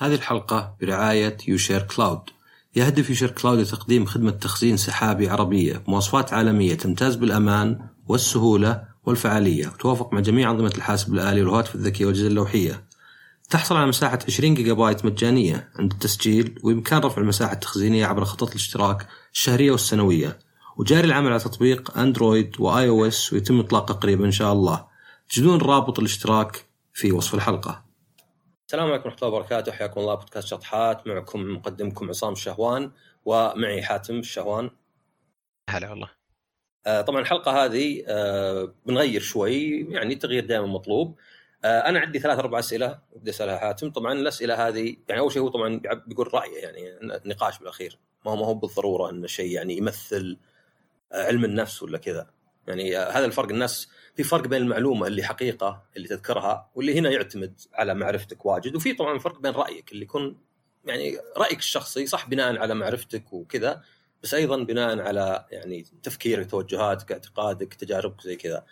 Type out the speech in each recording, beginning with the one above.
هذه الحلقة برعاية يوشير كلاود. يهدف يوشير كلاود لتقديم خدمة تخزين سحابي عربية بمواصفات عالمية تمتاز بالأمان والسهولة والفعالية. وتوافق مع جميع أنظمة الحاسب الآلي والهواتف الذكية والأجهزة اللوحية. تحصل على مساحة 20 جيجابايت مجانية عند التسجيل وبإمكان رفع المساحة التخزينية عبر خطط الاشتراك الشهرية والسنوية. وجاري العمل على تطبيق Android و iOS ويتم إطلاقه قريبا إن شاء الله. تجدون رابط الاشتراك في وصف الحلقة. السلام عليكم ورحمة الله وبركاته. حياكم الله. بودكاست شطحات. معكم مقدمكم عصام الشهوان ومعي حاتم الشهوان. هلا والله. آه، طبعا الحلقة هذه آه، بنغير شوي. يعني التغيير دائما مطلوب. آه، أنا عندي ثلاث أربع أسئلة. بدي أسألها حاتم. طبعا الأسئلة هذه يعني أول شيء هو طبعا بيقول رايه يعني نقاش بالأخير. ما هو ما هو بالضرورة انه شيء يعني يمثل علم النفس ولا كذا. يعني هذا الفرق. الناس في فرق بين المعلومة اللي حقيقة اللي تذكرها واللي هنا يعتمد على معرفتك واجد. وفي طبعا فرق بين رأيك اللي يكون يعني رأيك الشخصي صح بناء على معرفتك وكذا بس أيضا بناء على يعني تفكيرك توجهاتك اعتقادك تجاربك زي كذا.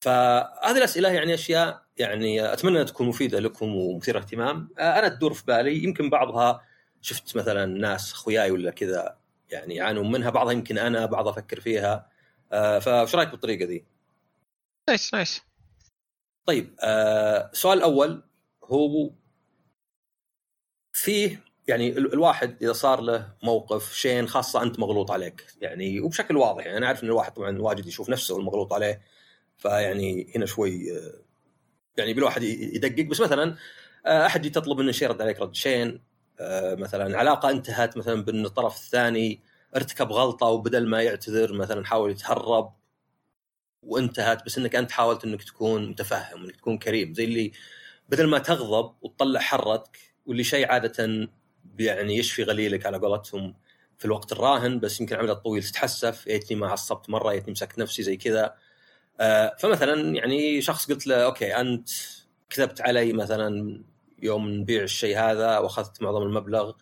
فهذه الأسئلة يعني أشياء يعني أتمنى تكون مفيدة لكم ومثيرة اهتمام. أنا تدور في بالي يمكن بعضها شفت مثلا ناس أخوياي ولا كذا يعني يعانون منها بعضها يمكن أنا بعضها أفكر فيها. آه، فايش رأيك بالطريقة ذي؟ nice nice. طيب آه السؤال الأول هو فيه يعني الواحد إذا صار له موقف شين خاصة أنت مغلوط عليك يعني وبشكل واضح يعني أنا عارف إن الواحد طبعا واجد يشوف نفسه المغلوط عليه فيعني هنا شوي آه، يعني بالواحد يدقق. بس مثلا آه، أحد تطلب منه شيء رد عليك رد شين آه، مثلا علاقة انتهت مثلا بان الطرف الثاني ارتكب غلطة وبدل ما يعتذر مثلا حاول يتهرب وانتهت بس إنك أنت حاولت إنك تكون متفهم انك تكون كريم زي اللي بدل ما تغضب وتطلع حرتك واللي شيء عادة يعني يشفي غليلك على قولتهم في الوقت الراهن بس يمكن عمل طويل تتحسف يتني ما عصبت مرة يتني مسكت نفسي زي كذا آه، فمثلا يعني شخص قلت له okay أنت كذبت علي مثلا يوم نبيع الشيء هذا وأخذت معظم المبلغ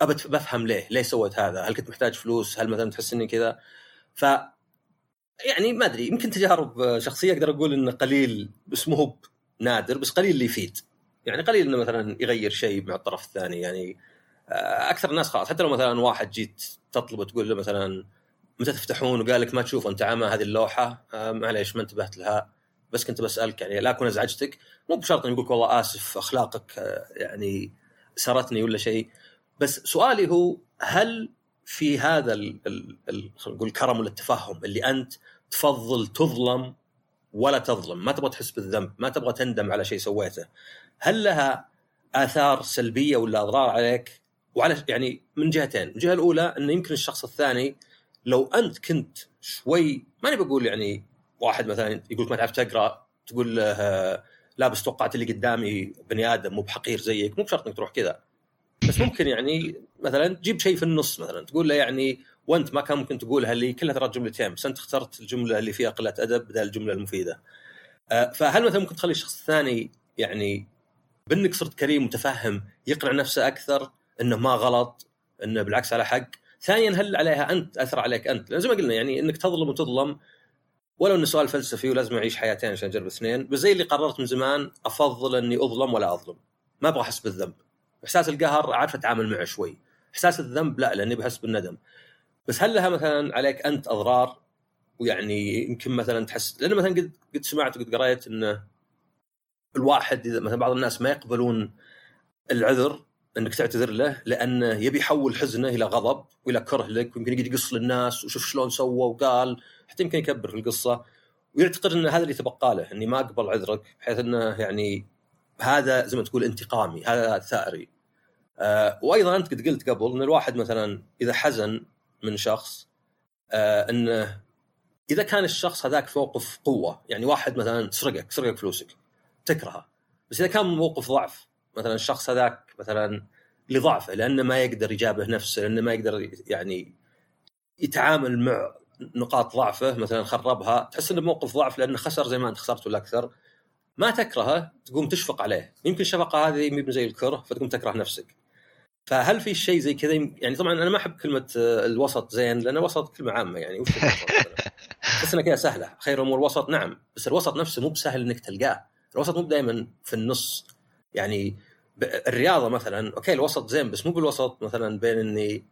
أبى بفهم ليه؟ ليه سويت هذا؟ هل كنت محتاج فلوس؟ هل مثلا تحس إني كذا؟ ف يعني ما أدري يمكن تجارب شخصية أقدر أقول انه قليل بس مو هو نادر بس قليل اللي يفيد. يعني قليل إنه مثلا يغير شيء مع الطرف الثاني يعني آه، أكثر الناس خلاص حتى لو مثلا واحد جيت تطلبه تقول له مثلا متى تفتحون؟ وقال لك ما تشوف أنت عمى هذه اللوحة آه معليش ما انتبهت لها بس كنت بسألك يعني لا أكون أزعجتك. مو بشرط اني يقول والله آسف أخلاقك آه يعني سرتني ولا شيء. بس سؤالي هو هل في هذا نقول الكرم ولا التفهم اللي أنت تفضل تظلم ولا تظلم. ما تبغى تحس بالذنب ما تبغى تندم على شيء سويته. هل لها آثار سلبية ولا أضرار عليك؟ وعلى يعني من جهتين. الجهة الأولى انه يمكن الشخص الثاني لو أنت كنت شوي ماني بقول يعني واحد مثلا يقول ما تعرف تقرأ تقول له لا بس توقعت اللي قدامي بني آدم مو بحقير زيك مو بشرط إنك تروح كذا. بس ممكن يعني مثلا تجيب شيء في النص مثلا تقول له يعني وأنت ما كان ممكن تقولها لي كلها ترى جملتين بس أنت اخترت الجملة اللي فيها قلة أدب بدل الجملة المفيدة. آه، فهل مثلا ممكن تخلي الشخص الثاني يعني بأنك صرت كريم متفهم يقنع نفسه أكثر إنه ما غلط إنه بالعكس على حق؟ ثانيا هل عليها أنت أثر عليك أنت؟ لأن زي ما قلنا يعني إنك تظلم وتظلم ولو إنه سؤال فلسفي ولازم أعيش حياتين عشان أجرب اثنين بس زي اللي قررت من زمان أفضل إني أظلم ولا أظلم. ما أبغى أحس بالذنب. إحساس القهر أعرف أتعامل معه شوي. إحساس الذنب لا لأني بحس بالندم. بس هل لها مثلا عليك أنت أضرار؟ ويعني يمكن مثلا تحس لأن مثلا قد قد سمعت وقد قريت انه الواحد إذا مثلا بعض الناس ما يقبلون العذر إنك تعتذر له لأنه يبي يحول حزنه إلى غضب وإلى كره لك ويمكن يقعد يقص للناس وشوف شلون سوى وقال حتى يمكن يكبر في القصة. ويعتقد إن هذا اللي تبقى له إني ما أقبل عذرك بحيث إنه يعني هذا زي ما تقول انتقامي هذا ثأري. آه وأيضا أنت قد قلت قبل إن الواحد مثلا إذا حزن من شخص آه إنه إذا كان الشخص هذاك في موقف قوة يعني واحد مثلا سرقك سرقك فلوسك تكرهه. بس إذا كان موقف ضعف مثلا الشخص هذاك مثلا لضعفه لأنه ما يقدر يجابه نفسه لأنه ما يقدر يعني يتعامل مع نقاط ضعفه مثلا خربها تحس إنه موقف ضعف لأنه خسر زي ما أنت خسرت ولا أكثر. ما تكرهه تقوم تشفق عليه. يمكن الشفقة هذه مو زي الكره فتقوم تكره نفسك. فهل في شيء زي كذا يعني طبعا أنا ما أحب كلمة الوسط زين لأن الوسط كلمة عامة يعني. وش بس إنها كذا سهلة. خير الأمور وسط نعم. بس الوسط نفسه مو بسهل إنك تلقاه. الوسط مو دائما في النص. يعني الرياضة مثلا okay الوسط زين بس مو بالوسط مثلا بين إني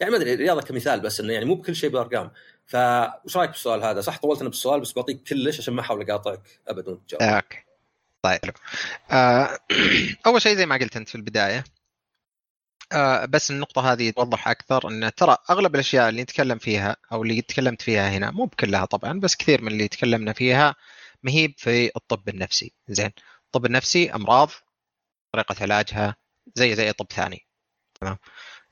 يعني ما أدري الرياضة كمثال بس إنه يعني مو بكل شيء بالارقام فايش رأيك بالسؤال هذا؟ صح طولت أنا بالسؤال بس بعطيك كلش عشان ما أحاول أقاطعك ابدا وأنت تجاوب. آه، okay طيب. آه، أول شيء زي ما قلت أنت في البداية آه، بس النقطة هذه توضح أكثر أن ترى أغلب الأشياء اللي نتكلم فيها أو اللي تكلمت فيها هنا مو بكلها طبعا بس كثير من اللي تكلمنا فيها مهيب في الطب النفسي زين الطب النفسي أمراض طريقة علاجها زي زي طب ثاني تمام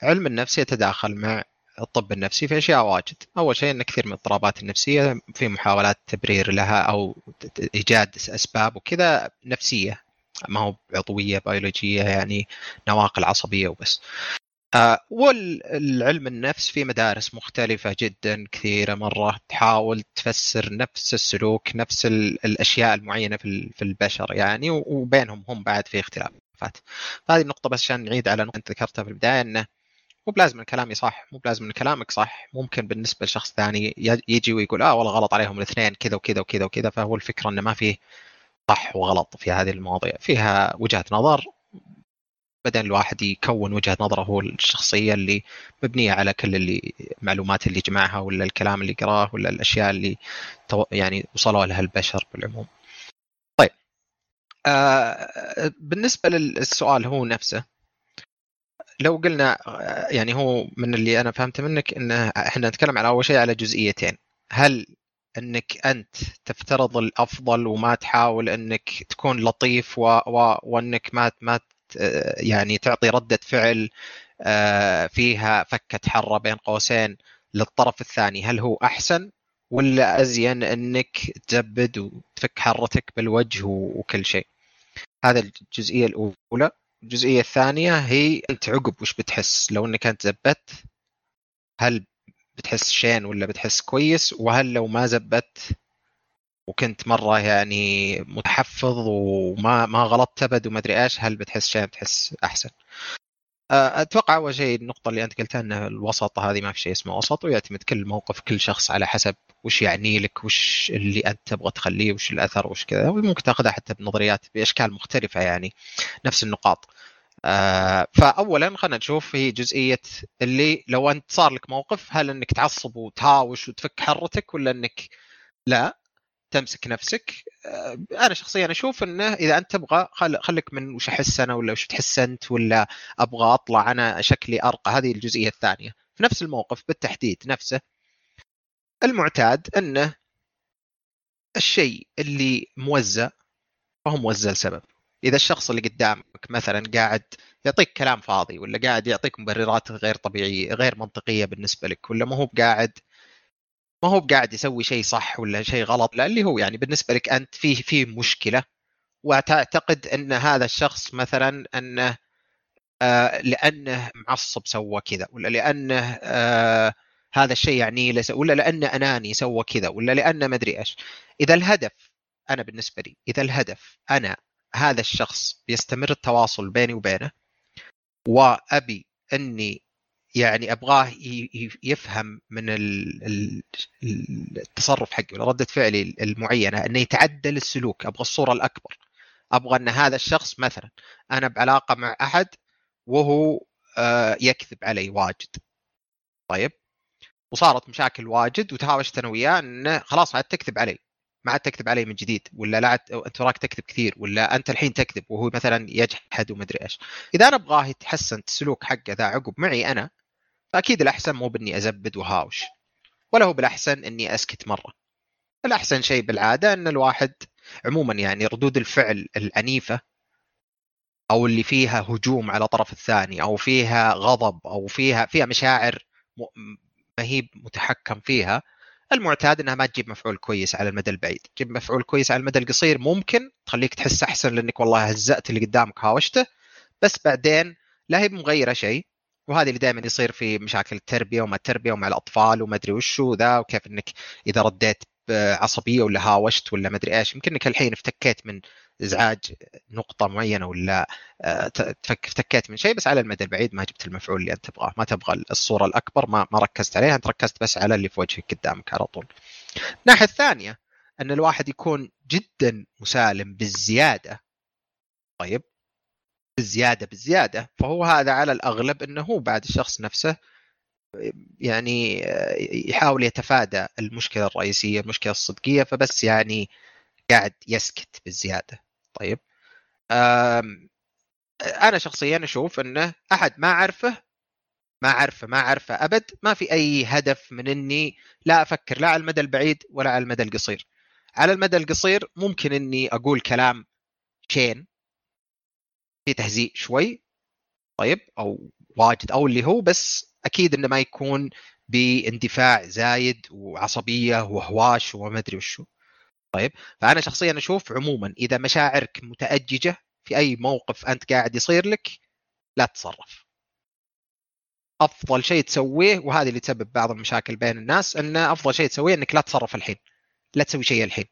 علم النفس يتداخل مع الطب النفسي في أشياء واجد، أول شيء أن كثير من الاضطرابات النفسية في محاولات تبرير لها أو إيجاد أسباب وكذا نفسية. ما هو عضوية بيولوجية يعني نواقل عصبية وبس. آه والعلم النفس في مدارس مختلفة جدا كثيرة مرة تحاول تفسر نفس السلوك نفس ال- الأشياء المعينة في ال- في البشر يعني وبينهم هم بعد في اختلافات. فهذه النقطة بس عشان نعيد على نقطة ذكرتها في البداية أنه مو بلازم إن كلامي صح مو بلازم إن كلامك صح. ممكن بالنسبة لشخص ثاني يجي ويقول آه والله غلط عليهم الاثنين كذا وكذا وكذا وكذا. فهو الفكرة إنه ما في صح وغلط في هذه المواضيع. فيها وجهات نظر. بعدين الواحد يكون وجهة نظره هو الشخصية اللي مبنية على كل اللي المعلومات اللي جمعها ولا الكلام اللي قراه ولا الأشياء اللي يعني وصلوا لها البشر بالعموم. طيب. آه بالنسبة للسؤال هو نفسه لو قلنا آه، يعني هو من اللي أنا فهمته منك انه إحنا نتكلم على أول شيء على جزئيتين. هل إنك أنت تفترض الأفضل وما تحاول إنك تكون لطيف و... و... وإنك ما ما آه، يعني تعطي ردة فعل آه، فيها فكة حرة بين قوسين للطرف الثاني هل هو أحسن ولا أزين إنك تزبد وتفك حرتك بالوجه وكل شيء؟ هذا الجزئية الأولى. الجزئية الثانية هي انت عقب وش بتحس؟ لو إنك أنت زبدت هل بتحس شين ولا بتحس كويس؟ وهل لو ما زبدت وكنت مرة يعني متحفظ وما ما غلطت أبد وما أدري إيش هل بتحس شين؟ بتحس أحسن. أه، أتوقع أول شيء النقطة اللي أنت قلتها إن الوسط هذه ما في شيء اسمه وسط ويعتمد كل موقف كل شخص على حسب وش يعني لك وش اللي أنت تبغى تخليه وش الأثر وش كذا. وممكن تأخذها حتى بنظريات بأشكال مختلفة يعني نفس النقاط. آه، فاولا خلينا نشوف هي جزئية اللي لو أنت صار لك موقف هل إنك تعصب وتهاوش وتفك حرتك ولا إنك لا تمسك نفسك؟ آه، أنا شخصيا أشوف إنه إذا أنت تبغى خل خليك من وش أحس أنا ولا وش تحس أنت ولا أبغى أطلع أنا شكلي أرقى. هذه الجزئية الثانية. في نفس الموقف بالتحديد نفسه المعتاد انه الشيء اللي موزع فهو موزع لسبب. إذا الشخص اللي قدامك مثلا قاعد يعطيك كلام فاضي ولا قاعد يعطيك مبررات غير طبيعية غير منطقية بالنسبة لك ولا ما هو بقاعد ما هو بقاعد يسوي شيء صح ولا شيء غلط لا اللي هو يعني بالنسبة لك أنت فيه فيه مشكلة. وتعتقد أن هذا الشخص مثلا انه آه لأنه معصب سوى كذا ولا لأنه آه هذا الشيء يعني لس ولا لأنه أناني سوى كذا ولا لأنه ما أدري إيش. إذا الهدف أنا بالنسبة لي إذا الهدف أنا هذا الشخص بيستمر التواصل بيني وبينه وأبي إني يعني أبغاه يفهم من ال- ال- التصرف حقي ولا ردة فعلي المعينة إنه يتعدل السلوك أبغى الصورة الأكبر أبغى إن هذا الشخص مثلا أنا بعلاقة مع أحد وهو آه، يكذب علي واجد. طيب؟ وصارت مشاكل واجد وتهاوشت أنا وياه انه خلاص عاد تكذب علي. ما عاد تكذب علي من جديد ولا لا أنت وراك تكذب كثير ولا أنت الحين تكذب وهو مثلا يجحد ومدري إيش. إذا أنا أبغاه يتحسن السلوك حقه ذا عقب معي أنا فأكيد الأحسن مو بإني أزبد وهاوش ولا هو بالأحسن إني أسكت مرة. الأحسن شيء بالعادة إن الواحد عموما يعني ردود الفعل العنيفه أو اللي فيها هجوم على الطرف الثاني أو فيها غضب أو فيها فيها مشاعر هي متحكم فيها المعتاد إنها ما تجيب مفعول كويس على المدى البعيد، تجيب مفعول كويس على المدى القصير ممكن تخليك تحس أحسن لأنك والله هزأت اللي قدامك هاوشته بس بعدين لا هي مغيرة شيء وهذا اللي دائما يصير في مشاكل التربية وما التربية ومع الأطفال وما أدري وش وذا وكيف إنك إذا رديت بعصبية ولا هاوشت ولا ما أدري إيش يمكن إنك الحين افتكيت من إزعاج نقطة معينة ولا آه، ت- تفك افتكيت من شيء بس على المدى البعيد ما جبت المفعول اللي أنت تبغاه. ما تبغى الصورة الأكبر ما ما ركزت عليها أنت ركزت بس على اللي في وجهك قدامك على طول. الناحية الثانية أن الواحد يكون جدا مسالم بالزيادة. طيب بالزيادة بالزيادة فهو هذا على الأغلب أنه هو بعد الشخص نفسه يعني يحاول يتفادى المشكلة الرئيسية المشكلة الصدقية فبس يعني قاعد يسكت بالزيادة. طيب. أنا شخصيا أشوف إنه أحد ما أعرفه ما أعرفه ما أعرفه أبد ما في أي هدف من إني لا أفكر لا على المدى البعيد ولا على المدى القصير. على المدى القصير ممكن إني أقول كلام شين في تهزيء شوي طيب أو واجد أو اللي هو بس أكيد إنه ما يكون بإندفاع زايد وعصبية وهواش وما أدري وشو. طيب فأنا شخصيا أشوف عموما إذا مشاعرك متأججة في أي موقف أنت قاعد يصير لك لا تتصرف. أفضل شيء تسويه وهذه اللي تسبب بعض المشاكل بين الناس إن أفضل شيء تسويه إنك لا تتصرف الحين لا تسوي شيء الحين.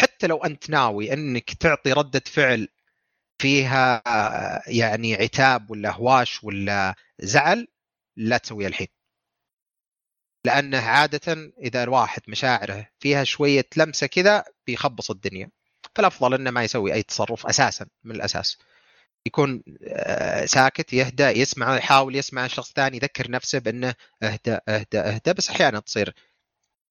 حتى لو أنت ناوي إنك تعطي ردة فعل فيها يعني عتاب ولا هواش ولا زعل لا تسويها الحين. لأنه عادة إذا الواحد مشاعره فيها شوية لمسة كذا بيخبص الدنيا. فالأفضل إنه ما يسوي أي تصرف أساسا من الأساس. يكون آه، ساكت يهدى يسمع يحاول يسمع الشخص الثاني يذكر نفسه بأنه اهدى اهدى اهدى بس أحيانا تصير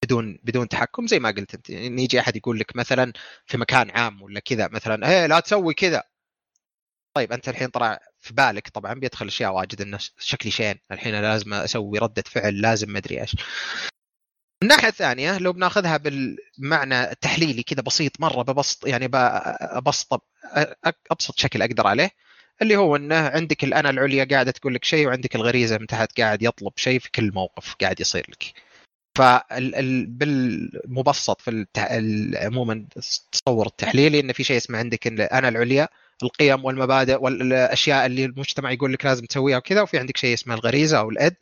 بدون بدون تحكم زي ما قلت أنت. يعني يجي أحد يقول لك مثلا في مكان عام ولا كذا مثلا إيه لا تسوي كذا. طيب أنت الحين طلع في بالك طبعا بيدخل أشياء واجد إنه شكلي شين الحين لازم أسوي ردة فعل لازم ما أدري إيش الناحيه الثانية لو بناخذها بالمعنى التحليلي كذا بسيط مرة ببسط يعني ببسط أبسط شكل أقدر عليه اللي هو إنه عندك الأنا العليا قاعدة تقول لك شيء وعندك الغريزة من تحت قاعد يطلب شيء في كل موقف قاعد يصير لك. فبالمبسط في عموما التصور التحليلي إن في شيء اسمه عندك الأنا العليا القيم والمبادئ والأشياء اللي المجتمع يقول لك لازم تسويها وكذا وفي عندك شيء اسمه الغريزة أو الأد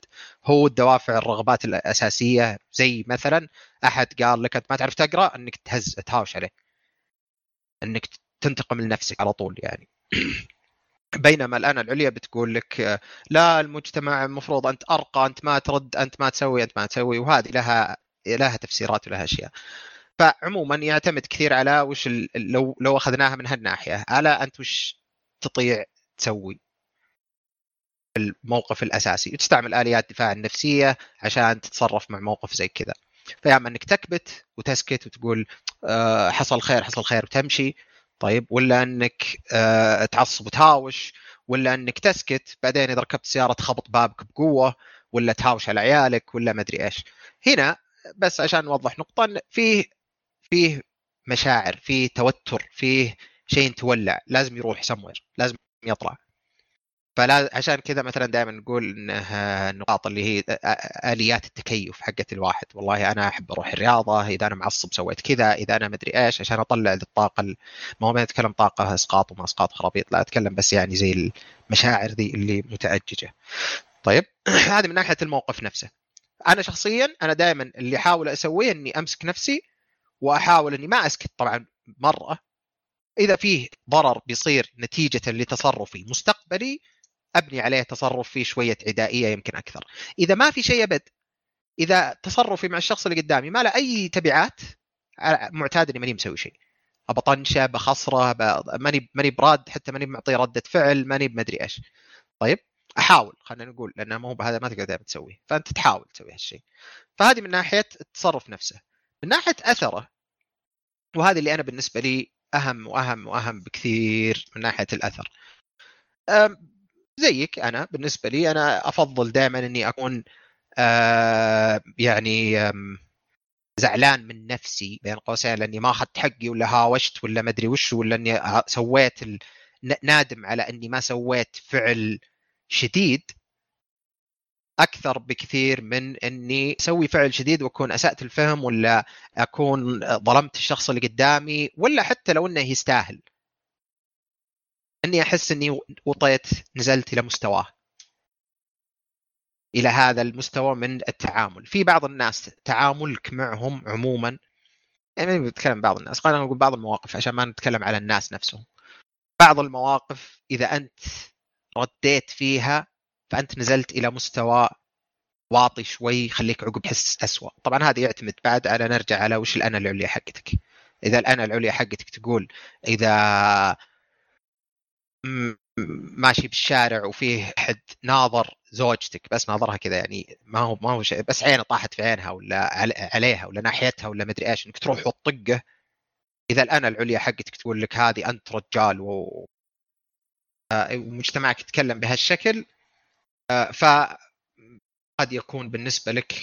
هو الدوافع الرغبات الأساسية. زي مثلا أحد قال لك أنت ما تعرف تقرأ إنك تهز تهاوش عليه. إنك تنتقم لنفسك على طول يعني. بينما الآن العليا بتقول لك لا المجتمع المفروض أنت أرقى أنت ما ترد أنت ما تسوي أنت ما تسوي وهذه لها لها تفسيرات ولها أشياء. فعموما يعتمد كثير على وش لو لو أخذناها من هالناحية. على أنت وش تطيع تسوي؟ الموقف الأساسي. وتستعمل آليات دفاع النفسية عشان تتصرف مع موقف زي كذا. فيا اما إنك تكبت وتسكت وتقول آه، حصل خير حصل خير وتمشي. طيب ولا إنك آه، تعصب وتهاوش ولا إنك تسكت. بعدين إذا ركبت سياره تخبط بابك بقوة ولا تهاوش على عيالك ولا ما أدري إيش. هنا بس عشان نوضح نقطة فيه فيه مشاعر فيه توتر فيه شيء تولع لازم يروح سموير لازم يطلع. فلا عشان كذا مثلا دائما نقول انه النقاط اللي هي آليات التكيف حقت الواحد. والله أنا أحب أروح الرياضة إذا أنا معصب سويت كذا إذا أنا مدري إيش عشان أطلع الطاقه ما هو ما اتكلم طاقة إسقاط وما إسقاط خرابيط لا أتكلم بس يعني زي المشاعر ذي اللي متاججه طيب هذه من ناحية الموقف نفسه. أنا شخصيا أنا دائما اللي أحاول أسويه إني أمسك نفسي وأحاول إني ما أسكت طبعا مرة. إذا فيه ضرر بيصير نتيجة لتصرفي مستقبلي أبني عليه تصرف فيه شوية عدائية يمكن أكثر. إذا ما في شيء أبد إذا تصرفي مع الشخص اللي قدامي ما له أي تبعات معتاد إني ماني مسوي شيء. بطنشه بخسره ماني ماني براد حتى ماني معطيه ردة فعل ماني بمدري إيش. طيب؟ أحاول خلينا نقول لأنه ما هو بهذا ما تقدر تسويه. فأنت تحاول تسوي هالشيء. فهذه من ناحية التصرف نفسه. من ناحية أثره وهذه اللي أنا بالنسبة لي أهم وأهم وأهم بكثير من ناحية الأثر. زيك أنا بالنسبة لي أنا أفضل دائما إني أكون آه يعني زعلان من نفسي بين قوسين لأني ما أخذت حقي ولا هاوشت ولا ما أدري وش ولا إني سويت نادم على إني ما سويت فعل شديد. أكثر بكثير من إني أسوي فعل شديد وأكون أسأت الفهم ولا أكون ظلمت الشخص اللي قدامي ولا حتى لو إنه يستاهل. إني أحس إني وطيت نزلت إلى مستواه. إلى هذا المستوى من التعامل. في بعض الناس تعاملك معهم عموما يعني بتكلم بعض الناس خلينا نقول بعض المواقف عشان ما نتكلم على الناس نفسهم. بعض المواقف إذا أنت رديت فيها فأنت نزلت إلى مستوى واطي شوي يخليك عقب تحس اسوء طبعا هذا يعتمد بعد على نرجع على وش الأنا العليا حقتك. إذا الأنا العليا حقتك تقول إذا ماشي بالشارع وفيه حد ناظر زوجتك بس ناظرها كذا يعني ما هو ما هو شيء بس عينه طاحت في عينها ولا عليها ولا ناحيتها ولا مدري إيش إنك تروح وتطقه. إذا الأنا العليا حقتك تقول لك هذه أنت رجال و ومجتمعك يتكلم بهالشكل ف قد يكون بالنسبة لك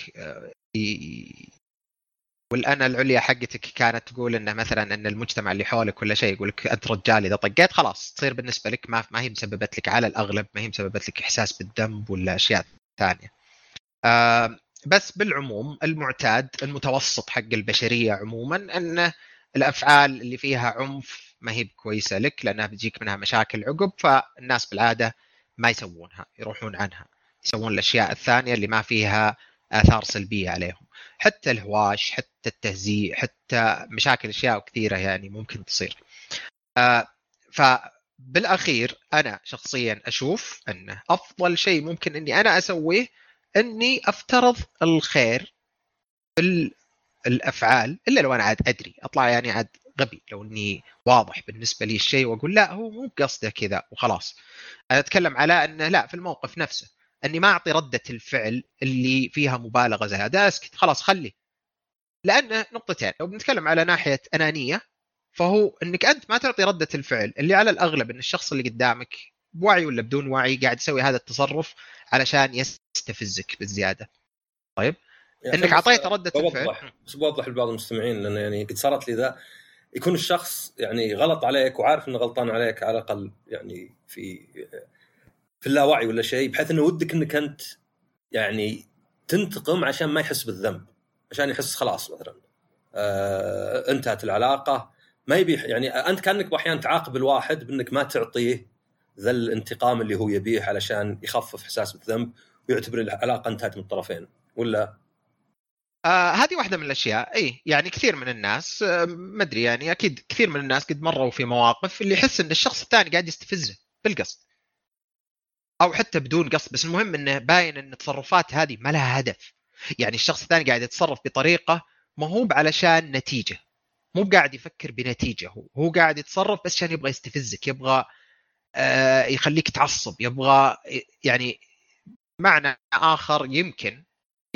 والانا العليا حقتك كانت تقول إنه مثلا إن المجتمع اللي حولك ولا شيء يقول لك أنت رجال إذا طقيت خلاص تصير بالنسبة لك ما ما هي مسببت لك على الأغلب ما هي مسببت لك إحساس بالذنب ولا أشياء ثانية. آه بس بالعموم المعتاد المتوسط حق البشرية عموما إن الأفعال اللي فيها عنف ما هي كويسه لك لأنها بتجيك منها مشاكل عقب فالناس بالعادة ما يسوونها يروحون عنها. يسوون الأشياء الثانية اللي ما فيها آثار سلبية عليهم. حتى الهواش حتى التهزيء حتى مشاكل أشياء كثيرة يعني ممكن تصير. آه فبالاخير أنا شخصيا أشوف أنه أفضل شيء ممكن إني أنا أسويه إني أفترض الخير في الأفعال إلا لو أنا عاد أدري. أطلع يعني عاد غبي لو إني واضح بالنسبة لي الشيء وأقول لا هو مو بقصده كذا وخلاص. أنا أتكلم على إنه لا في الموقف نفسه. إني ما أعطي ردة الفعل اللي فيها مبالغة زي هذا أسكت خلاص خلي. لأنه نقطتين لو بنتكلم على ناحية أنانية فهو إنك أنت ما تعطي ردة الفعل اللي على الأغلب إن الشخص اللي قدامك بوعي ولا بدون وعي قاعد يسوي هذا التصرف علشان يستفزك بالزيادة. طيب؟ يعني إنك أعطيته ردة الفعل. بس بوضح لبعض المستمعين لأنه يعني قد صارت لي ذا يكون الشخص يعني غلط عليك وعارف إنه غلطان عليك على الأقل يعني في في اللاوعي ولا شيء بحيث إنه ودك إنك أنت يعني تنتقم عشان ما يحس بالذنب عشان يحس خلاص مثلا. آه انتهت العلاقة. ما يبي يعني أنت كأنك أحيانا تعاقب الواحد بإنك ما تعطيه ذا الانتقام اللي هو يبيه علشان يخفف إحساس بالذنب ويعتبر العلاقة انتهت من الطرفين ولا؟ آه هذه واحدة من الأشياء. أي يعني كثير من الناس آه ما أدري يعني أكيد كثير من الناس قد مروا في مواقف اللي يحس أن الشخص الثاني قاعد يستفزه بالقصد. أو حتى بدون قصد بس المهم إنه باين إن التصرفات هذه ما لها هدف. يعني الشخص الثاني قاعد يتصرف بطريقة ما هو علشان نتيجة. مو قاعد يفكر بنتيجة هو. هو قاعد يتصرف بس عشان يبغى يستفزك يبغى آه يخليك تعصب يبغى يعني معنى آخر يمكن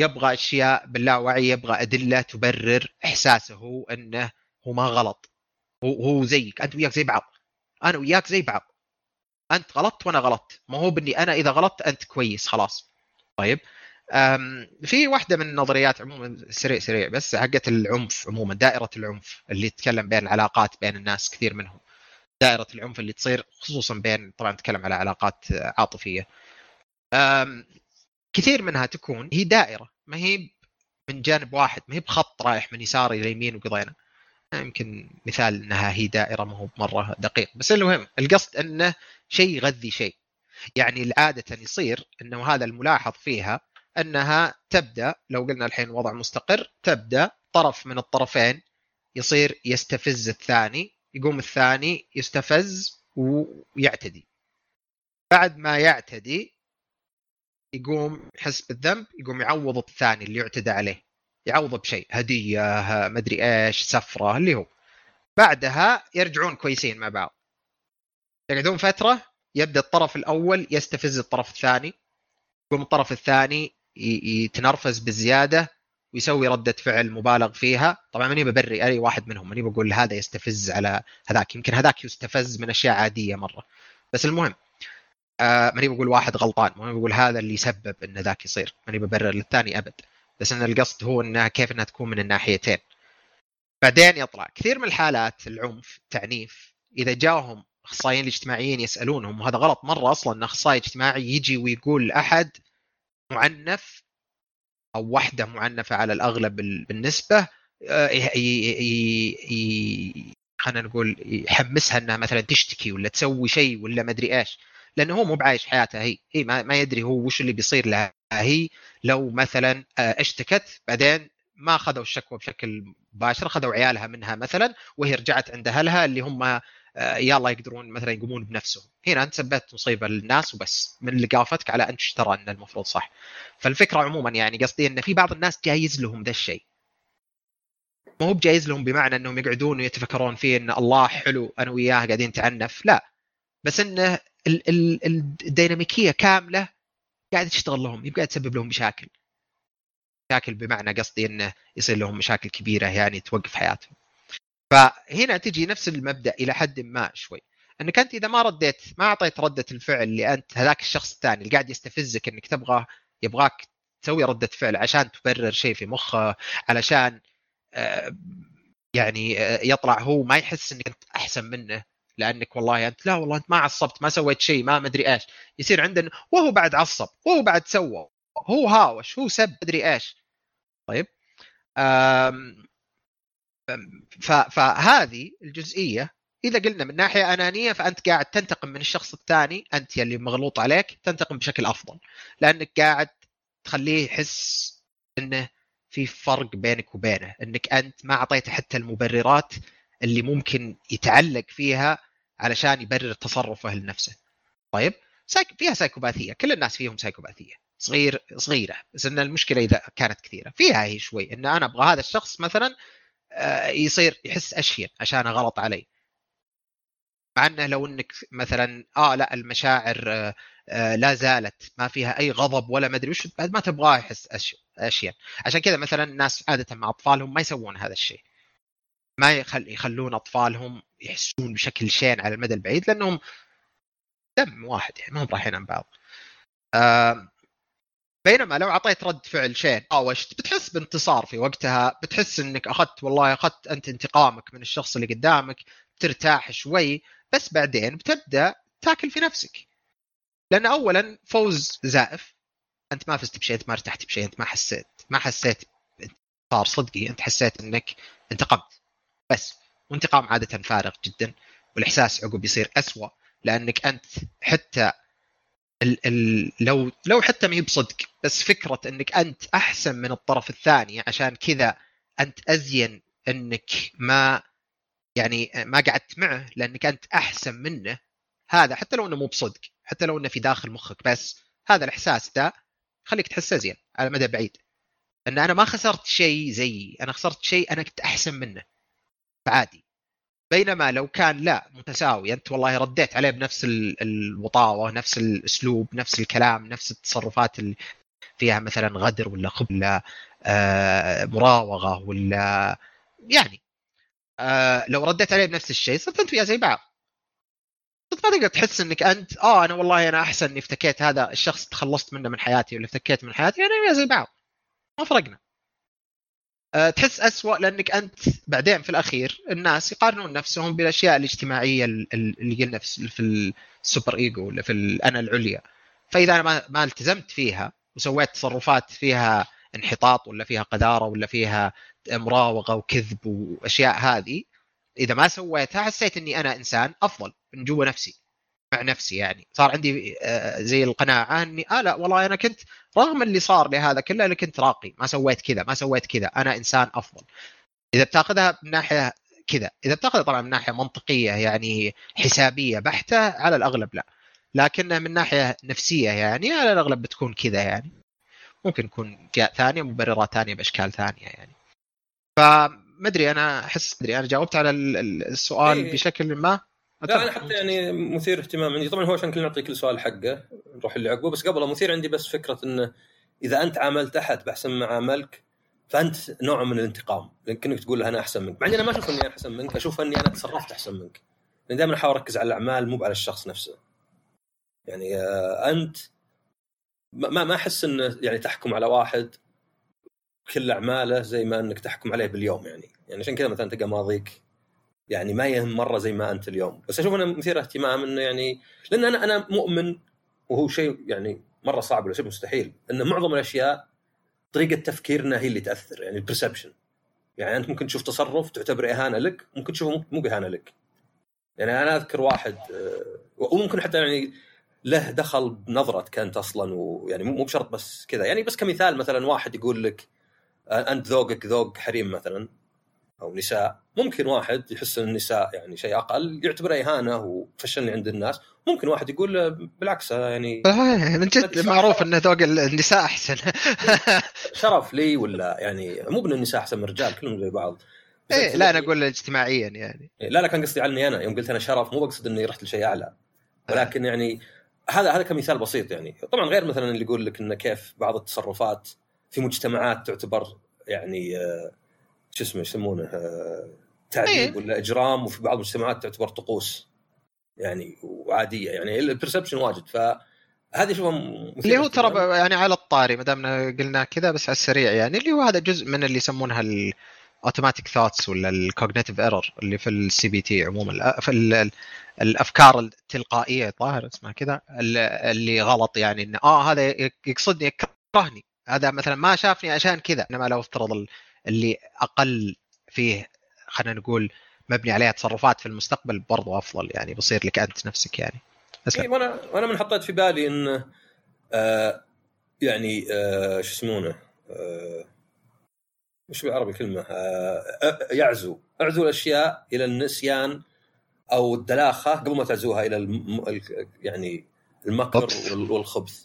يبغى أشياء باللاوعي يبغى أدلة تبرر إحساسه هو إنه هو ما غلط. هو هو زيك أنت وياك زي بعض. أنا وياك زي بعض. أنت غلطت وأنا غلطت. ما هو بني أنا إذا غلطت أنت كويس خلاص. طيب. في واحدة من النظريات عموما سريع سريع بس حقت العنف عموما دائرة العنف اللي تتكلم بين العلاقات بين الناس كثير منهم. دائرة العنف اللي تصير خصوصا بين طبعا نتكلم على علاقات عاطفية. كثير منها تكون هي دائرة ما هي من جانب واحد ما هي بخط رايح من يسار إلى يمين وقضينا. يمكن مثال إنها هي دائرة ما هو مره دقيق. بس المهم القصد إنه شيء يغذي شيء. يعني عادة يصير إنه هذا الملاحظ فيها إنها تبدأ لو قلنا الحين وضع مستقر تبدأ طرف من الطرفين يصير يستفز الثاني يقوم الثاني يستفز ويعتدي. بعد ما يعتدي يقوم يحس بالذنب يقوم يعوض الثاني اللي يعتدى عليه. يعوضه بشيء هدية مدري إيش سفرة اللي هو. بعدها يرجعون كويسين مع بعض. يقعدون فترة يبدأ الطرف الأول يستفز الطرف الثاني يقوم الطرف الثاني يتنرفز بزيادة ويسوي ردة فعل مبالغ فيها. طبعا ماني ببرئ أي واحد منهم ماني بقول هذا يستفز على هذاك. يمكن هذاك يستفز من أشياء عادية مرة. بس المهم آه ماني بقول واحد غلطان ماني بقول هذا اللي سبب إن ذاك يصير ماني ببرر للثاني أبد. بس إن القصد هو انها كيف إنها تكون من الناحيتين. بعدين يطلع كثير من الحالات العنف التعنيف إذا جاهم أخصائيين الاجتماعيين يسألونهم وهذا غلط مرة أصلا إن أخصائي اجتماعي يجي ويقول لاحد معنف أو وحدة معنفة على الأغلب بالنسبة آه، خلينا نقول يحمسها إنها مثلا تشتكي ولا تسوي شيء ولا ما أدري إيش. لأنه هو مو بعايش حياتها هي هي ما يدري هو وش اللي بيصير لها. هي لو مثلا آه، اشتكت بعدين ما اخذوا الشكوى بشكل مباشر اخذوا عيالها منها مثلا وهي رجعت عند أهلها اللي هم آه، يلا يقدرون مثلا يقومون بنفسهم. هنا أنت سببت مصيبة للناس وبس من اللي قافتك على أن تشترى إن المفروض صح. فالفكرة عموما يعني قصدي إن في بعض الناس جايز لهم ذا الشيء. ما هو بجايز لهم بمعنى إنهم يقعدون ويتفكرون فيه إن الله حلو أنا وياه قاعدين نتعنف لا. بس إنه الديناميكية كاملة قاعد تشتغل لهم يبقى تسبب لهم مشاكل. مشاكل بمعنى قصدي إنه يصير لهم مشاكل كبيرة يعني توقف حياتهم. فهنا تجي نفس المبدأ إلى حد ما شوي. إنك أنت إذا ما رديت ما أعطيت ردة الفعل اللي انت هذاك الشخص الثاني اللي قاعد يستفزك إنك تبغى يبغاك تسوي ردة فعل عشان تبرر شيء في مخه علشان آه، يعني آه، يطلع هو ما يحس إنك أنت أحسن منه. لأنك والله انت لا والله أنت ما عصبت ما سويت شيء ما مدري إيش. يصير عندنا وهو بعد عصب وهو بعد سوى هو هاوش هو سب مدري إيش. طيب. فهذه الجزئية إذا قلنا من ناحية أنانية فأنت قاعد تنتقم من الشخص الثاني أنت يلي مغلوط عليك تنتقم بشكل أفضل. لأنك قاعد تخليه يحس إنه في فرق بينك وبينه إنك أنت ما أعطيته حتى المبررات اللي ممكن يتعلق فيها علشان يبرر تصرفه لنفسه طيب فيها سايكوباثية. كل الناس فيهم سايكوباثية. صغير صغيرة. بس إن المشكلة إذا كانت كثيرة. فيها هي شوي. إن أنا أبغى هذا الشخص مثلا آه، يصير يحس اشين عشان غلط علي مع إنه لو إنك مثلا آه لا المشاعر آه, آه، لا زالت ما فيها أي غضب ولا ما أدري وش بعد ما تبغاه يحس اشياء عشان كذا مثلا الناس عادة مع أطفالهم ما يسوون هذا الشيء. ما يخل يخلون أطفالهم يحسون بشكل شين على المدى البعيد لأنهم دم واحد يعني ما هم رايحين عن بعض. آه بينما لو أعطيت رد فعل شين اوشت بتحس بانتصار في وقتها بتحس إنك أخذت والله أخذت أنت انتقامك من الشخص اللي قدامك ترتاح شوي بس بعدين بتبدأ تاكل في نفسك. لأن اولا فوز زائف أنت ما فزت بشيء أنت ما ارتحت بشيء أنت ما حسيت ما حسيت صار صدقي أنت حسيت إنك انتقمت. بس وانتقام عادة فارغ جدا والإحساس عقب يصير اسوء لأنك أنت حتى ال ال لو لو حتى ما بصدق بس فكرة إنك أنت أحسن من الطرف الثاني عشان كذا أنت أزين إنك ما يعني ما قعدت معه لأنك أنت أحسن منه. هذا حتى لو إنه مو بصدق حتى لو إنه في داخل مخك بس هذا الإحساس ده خليك تحس ازين على مدى بعيد. إن أنا ما خسرت شيء زيي أنا خسرت شيء أنا كنت أحسن منه. فعادي بينما لو كان لا متساوي. أنت والله رديت عليه بنفس الوطاوة نفس الأسلوب نفس الكلام نفس التصرفات اللي فيها مثلا غدر ولا ولا آه مراوغة ولا يعني آه لو رديت عليه بنفس الشيء صرت أنت وياه زي بعض. صرت ما تقدر تحس إنك أنت آه أنا والله أنا أحسن إني افتكيت هذا الشخص تخلصت منه من حياتي ولا افتكيت من حياتي أنا وياه زي بعض. ما فرقنا. تحس أسوأ لأنك أنت بعدين في الأخير الناس يقارنون نفسهم بالأشياء الاجتماعية اللي قلنا في ال super ego ولا في الانا العليا. فإذا أنا ما, التزمت فيها وسويت تصرفات فيها انحطاط ولا فيها قذارة ولا فيها مراوغة وكذب وأشياء هذه إذا ما سويتها حسيت إني أنا إنسان أفضل من جوا نفسي. مع نفسي يعني. صار عندي آه، زي القناعه أني آه لا والله أنا كنت رغم اللي صار لي هذا كله أنا كنت راقي ما سويت كذا ما سويت كذا أنا إنسان أفضل. إذا بتأخذها من ناحية كذا إذا بتأخذها طبعا من ناحية منطقية يعني حسابية بحتة على الأغلب لا. لكنها من ناحية نفسية يعني على الأغلب بتكون كذا يعني. ممكن يكون جاء ثانية مبررات ثانية بأشكال ثانية يعني. فما ادري أنا أحس ادري أنا جاوبت على السؤال إيه. بشكل ما. لا أنا حتى يعني مثير اهتمام عندي. طبعا هو عشان كل نعطي كل سؤال حقه نروح اللي عقبه. بس قبله مثير عندي بس فكرة إنه إذا أنت عاملت أحد بأحسن ما عاملك فأنت نوع من الانتقام. لكنك تقول له أنا أحسن منك. مع إني أنا ما أشوف إني أنا أحسن منك أشوف إني أنا تصرفت أحسن منك. لأن دائما أحاول أركز على الأعمال مو على الشخص نفسه. يعني آه، أنت ما ما أحس إنه يعني تحكم على واحد كل أعماله زي ما إنك تحكم عليه باليوم يعني. يعني عشان كذا مثلا تلقى ماضيك يعني ما يهم مرة زي ما أنت اليوم. بس أشوف أنه مثير اهتمام إنه يعني لأن أنا أنا مؤمن وهو شيء يعني مرة صعب ولا شيء مستحيل ان معظم الأشياء طريقة تفكيرنا هي اللي تأثر يعني البرسبشن يعني أنت ممكن تشوف تصرف تعتبر إهانة لك ممكن تشوفه مو بإهانة لك. يعني أنا أذكر واحد آه، وممكن حتى يعني له دخل بنظرتك انت أصلا ويعني مو بشرط بس كذا. يعني بس كمثال مثلا واحد يقول لك آه، أنت ذوقك ذوق حريم مثلا. أو نساء. ممكن واحد يحس إن النساء يعني شيء أقل يعتبره إهانة وفشلني عند الناس. ممكن واحد يقول بالعكس يعني من جد معروف إن ذوق النساء أحسن. شرف لي ولا يعني مو بإن النساء أحسن من الرجال كلهم زي بعض. إيه لا أنا أقول اجتماعيا يعني. إيه لا لا كان قصدي عني أنا. يوم قلت أنا شرف مو بقصد إني رحت لشيء أعلى. ولكن يعني هذا هذا كمثال بسيط يعني. طبعا غير مثلا اللي يقول لك انه كيف بعض التصرفات في مجتمعات تعتبر يعني آه، شو اسمه يسمونه آه، تعذيب إيه. ولا إجرام وفي بعض المجتمعات تعتبر طقوس. يعني وعادية يعني ال perception واجد. فهذه اشوفها مثيرة اللي هو ترى يعني على الطاري ما دامنا قلنا كذا بس على السريع. يعني اللي هو هذا جزء من اللي يسمونها ال automatic thoughts ولا ال cognitive error اللي في ال CBT عموما. في ال- ال- الأفكار التلقائية ظاهر اسمها كذا ال- اللي غلط يعني إنه آه هذا يقصدني يكرهني. هذا مثلا ما شافني عشان كذا. إنما لو افترض اللي أقل فيه خلينا نقول مبني عليها تصرفات في المستقبل برضو أفضل يعني بصير لك أنت نفسك يعني إيه وأنا وأنا من حطيت في بالي انه آه يعني آه شو يسمونه آه وش بالعربي كلمة آه يعزو أعزو الأشياء إلى النسيان أو الدلاخة قبل ما تعزوها إلى الم... ال- يعني المكر خبث. وال- والخبث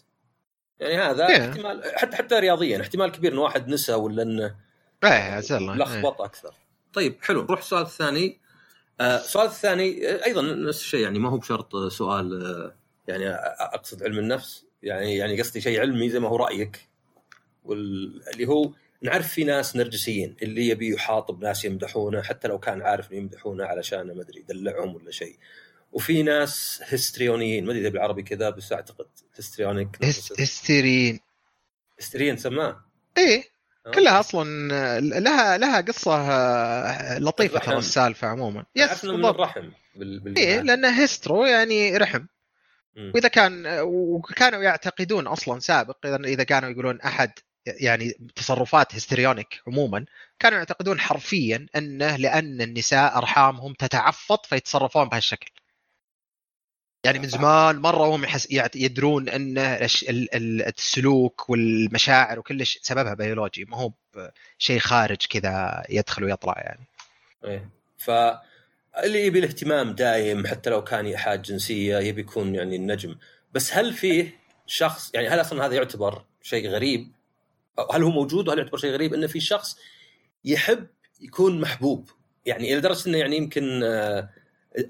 يعني هذا إيه. احتمال حتى حتى رياضيا احتمال كبير إن واحد نسى ولا إنه إيه عزل الله. لخبط أكثر. طيب حلو. نروح السؤال الثاني آه، السؤال الثاني آه، أيضا نفس الشيء يعني ما هو بشرط آه، سؤال آه، يعني أقصد علم النفس يعني يعني قصدي شيء علمي زي ما هو رأيك واللي هو نعرف في ناس نرجسيين اللي يبي يحاطب ناس يمدحونه حتى لو كان عارف إنه يمدحونه علشان ما أدري يدلعهم ولا شيء. وفي ناس هستريونيين ما أدري إذا بالعربي كذا بس أعتقد هستريونيك. هست- هستيريين. هستيريين سماه إيه. آه. كلها أصلا لها لها قصة آه، لطيفة ترى. السالفة عموما عرفنا من. الرحم بال... إيه لأن hystero يعني رحم مم. وإذا كان وكانوا يعتقدون أصلا سابق إذا إذا كانوا يقولون أحد يعني تصرفات histrionic عموما كانوا يعتقدون حرفيا أنه لأن النساء أرحامهم تتعفط فيتصرفون بهالشكل. يعني من زمان مرة وهم يحس يدرون أن السلوك والمشاعر وكل شيء سببها بيولوجي ما هو شيء خارج كذا يدخل ويطلع يعني. إيه فاللي يبي الاهتمام دايم حتى لو كان ايحاء جنسية يبي يكون يعني النجم بس هل فيه شخص يعني هل أصلا هذا يعتبر شيء غريب؟ هل هو موجود وهل يعتبر شيء غريب انه في شخص يحب يكون محبوب يعني إلى درجة إنه يعني يمكن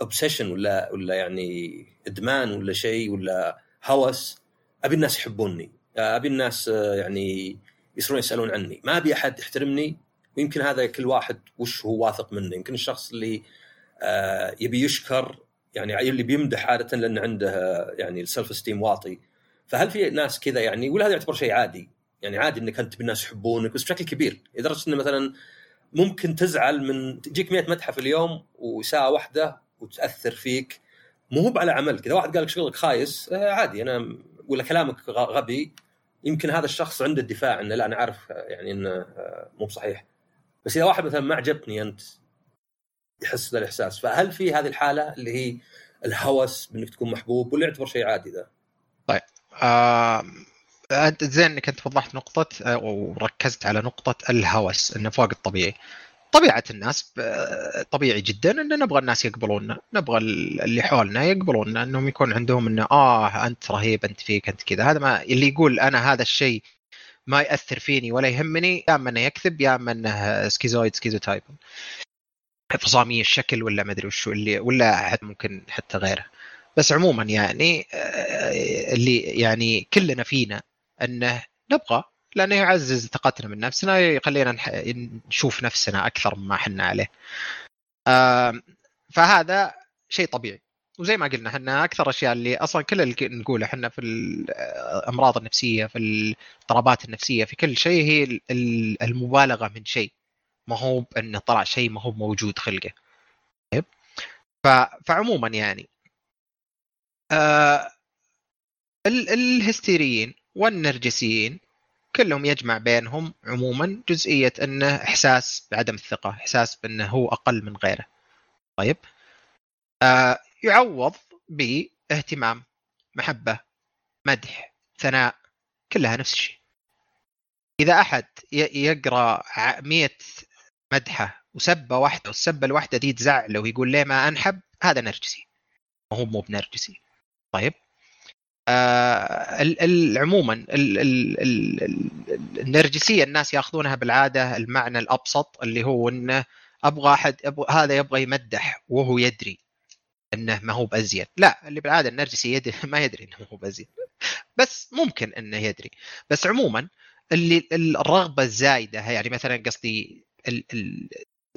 obsession ولا ولا يعني إدمان ولا شيء ولا هوس. أبي الناس يحبوني. أبي الناس آه، يعني يصيرون يسألون عني. ما أبي أحد يحترمني ويمكن هذا كل واحد وش هو واثق منه. يمكن الشخص اللي آه، يبي يشكر يعني اللي بيمدح عادة لأن عنده آه، يعني ال self esteem واطي. فهل في ناس كذا يعني؟ ولا هذا يعتبر شيء عادي. يعني عادي إنك أنت بالناس يحبونك بس بشكل كبير. لدرجة إنه مثلا ممكن تزعل من تجيك 100 مدحة في اليوم وساعة واحدة وتأثر فيك. مو هو على عملك. إذا واحد قال لك شغلك خايس آه، عادي أنا ولا كلامك غبي. يمكن هذا الشخص عنده الدفاع إنه لا أنا عارف آه، يعني إنه آه، مو بصحيح. بس إذا واحد مثلا ما عجبتني أنت يحس ذا الاحساس فهل في هذه الحالة اللي هي الهوس بإنك تكون محبوب ولا يعتبر شيء عادي ذا؟ آه انت زين إنك أنت وضحت نقطة آه، وركزت على نقطة الهوس إنه فوق الطبيعي. طبيعة الناس آه، طبيعي جدا إن نبغى الناس يقبلوننا، نبغى اللي حولنا يقبلوننا إنهم يكون عندهم إنه آه أنت رهيب أنت فيك أنت كذا، هذا ما اللي يقول أنا هذا الشيء ما يأثر فيني ولا يهمني يا أما إنه يكذب يا أما إنه schizoid schizotype. فصامي الشكل ولا ما أدري وشو اللي ولا أحد ممكن حتى غيره. بس عموما يعني آه، اللي يعني كلنا فينا إنه نبغى لأنه يعزز ثقتنا من نفسنا يخلينا نشوف نفسنا أكثر مما حنا عليه. فهذا شيء طبيعي وزي ما قلنا إحنا أكثر الاشياء اللي أصلا كل اللي نقوله إحنا في الأمراض النفسية في الاضطرابات النفسية في كل شيء هي ال- ال- المبالغة من شيء ما هو بانه طلع شيء ما هو موجود خلقه. طيب فعموما يعني آه ال- الهستيريين والنرجسيين كلهم يجمع بينهم عموما جزئية أنه إحساس بعدم الثقة، إحساس بأنه هو أقل من غيره. طيب آه يعوض باهتمام، محبة، مدح، ثناء، كلها نفس الشيء. إذا أحد يقرأ ع- 100 مدحة وسبه واحدة والسبه الواحدة دي تزعله ويقول ليه ما أنحب هذا نرجسي. هو مو بنرجسي. طيب عموما ال- ال- النرجسية الناس ياخذونها بالعادة المعنى الأبسط اللي هو إنه أبغى أحد أبغى هذا يبغى يمدح وهو يدري إنه ما هو بازين لا اللي بالعادة النرجسي يدري ما يدري إنه ما هو بازين بس ممكن إنه يدري. بس عموما اللي الرغبة الزايدة يعني مثلا قصدي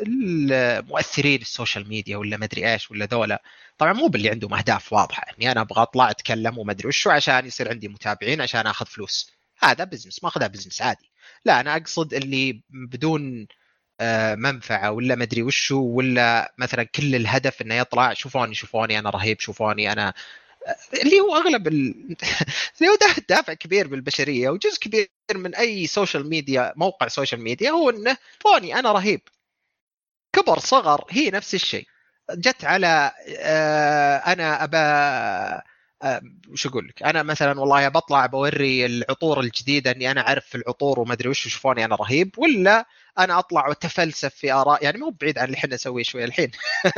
المؤثرين ال social media ولا ما أدري إيش ولا ذولا. طبعا مو باللي عندهم أهداف واضحة. يعني أنا أبغى أطلع أتكلم وما أدري وشو عشان يصير عندي متابعين عشان آخذ فلوس. هذا business ما أخذها business عادي. لا أنا أقصد اللي بدون آه، منفعة ولا ما أدري وشو ولا مثلا كل الهدف إنه يطلع شوفوني شوفوني أنا رهيب شوفوني أنا آه، اللي هو أغلب ال... اللي هو دافع كبير بالبشرية وجزء كبير من أي social media موقع social media هو إنه شوفوني أنا رهيب. كبر صغر هي نفس الشيء. جت على آه أنا ابى آه وش أقول لك؟ أنا مثلا والله بطلع بوري العطور الجديدة إني أنا أعرف في العطور وما أدري وش يشوفوني أنا رهيب ولا أنا أطلع وأتفلسف في آراء يعني مو بعيد عن اللي إحنا نسويه شوي الحين.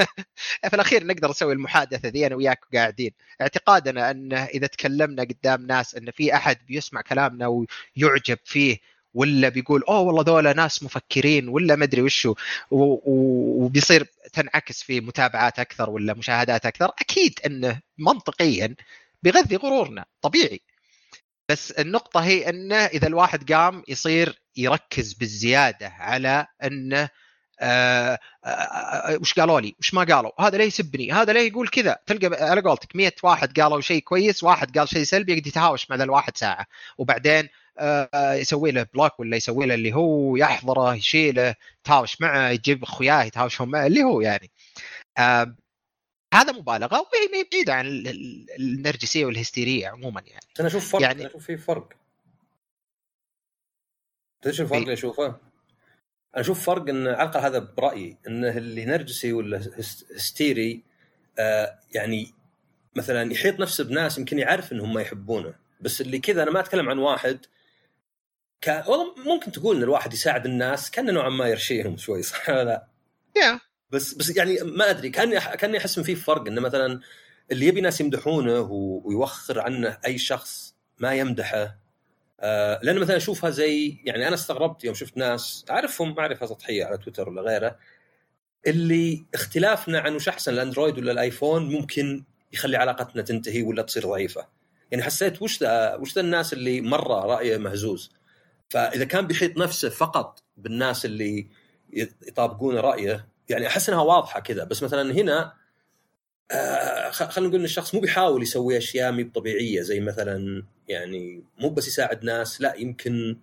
في الأخير نقدر نسوي المحادثة ذي أنا وياك قاعدين. اعتقادنا ان إذا تكلمنا قدام ناس أن في أحد بيسمع كلامنا ويعجب فيه ولا بيقول أوه والله ذولا ناس مفكرين ولا ما أدري وشو. وبيصير تنعكس في متابعات أكثر ولا مشاهدات أكثر. أكيد إنه منطقيا بيغذي غرورنا طبيعي. بس النقطة هي إنه إذا الواحد قام يصير يركز بالزيادة على إنه آه آه, آه، وش قالوا لي؟ وش ما قالوا؟ هذا ليه يسبني هذا ليه يقول كذا. تلقى على قولتك 100 واحد قالوا شيء كويس واحد قال شيء سلبي يقعد يتهاوش مع ذا الواحد ساعة. وبعدين يسوي له block ولا يسوي له اللي هو يحضره يشيله يتهاوش معه يجيب أخوياه يتهاوشون معه اللي هو يعني. آه هذا مبالغة وهي بعيده عن النرجسية والهستيرية عموما يعني. أنا أشوف فرق يعني... أشوف في فرق. تدري شو الفرق اللي أشوفه؟ أنا أشوف فرق إن على الأقل هذا برأيي انه اللي نرجسي ولا هستيري آه يعني مثلا يحيط نفسه بناس يمكن يعرف إنهم ما يحبونه. بس اللي كذا أنا ما أتكلم عن واحد ك... والله ممكن تقول إن الواحد يساعد الناس كان نوعا ما يرشيهم شوي صح ولا لا؟ yeah. بس بس يعني ما أدري كأني كأني أحس إن في فرق انه مثلا اللي يبي ناس يمدحونه ويوخر عنه أي شخص ما يمدحه آه لأن مثلا أشوفها زي يعني أنا استغربت يوم شفت ناس أعرفهم معرفه سطحيه على تويتر ولا غيره اللي اختلافنا عن وش أحسن الأندرويد ولا الآيفون ممكن يخلي علاقتنا تنتهي ولا تصير ضعيفة يعني حسيت وش ذا وش ذا الناس اللي مرة رأيه مهزوز فإذا كان بيحيط نفسه فقط بالناس اللي يطابقون رأيه يعني أحس إنها واضحة كذا. بس مثلا هنا آه خلينا نقول إن الشخص مو بيحاول يسوي أشياء مي طبيعيه زي مثلا يعني مو بس يساعد ناس لا يمكن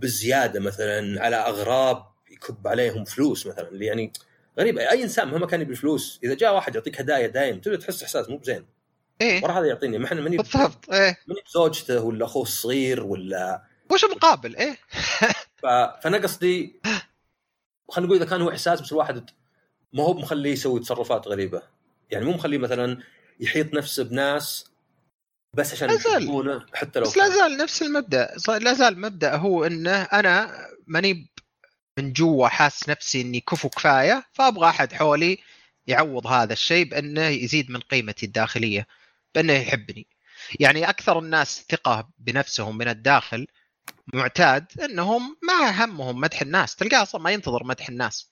بالزياده مثلا على أغراب يكب عليهم فلوس مثلا. اللي يعني غريبه أي إنسان مهما كان يبي فلوس إذا جاء واحد يعطيك هدايا دايم تبدا تحس إحساس مو بزين. إيه. ورا هذا يعطيني. ما إحنا ماني بالضبط. إيه. ماني بزوجته ولا أخوه الصغير ولا وش المقابل؟ إيه. فأنا قصدي خلينا نقول إذا كان هو إحساس بس الواحد ما هو مخليه يسوي تصرفات غريبة. يعني مو مخليه مثلا يحيط نفسه بناس بس عشان يحبونه حتى لو بس لا زال نفس المبدأ. لا زال مبدأ هو إنه أنا ماني من جوا حاس نفسي إني كفو كفاية فأبغى أحد حولي يعوض هذا الشيء بإنه يزيد من قيمتي الداخلية بإنه يحبني. يعني أكثر الناس ثقة بنفسهم من الداخل معتاد انهم ما همهم مدح الناس. تلقاه أصلا ما ينتظر مدح الناس.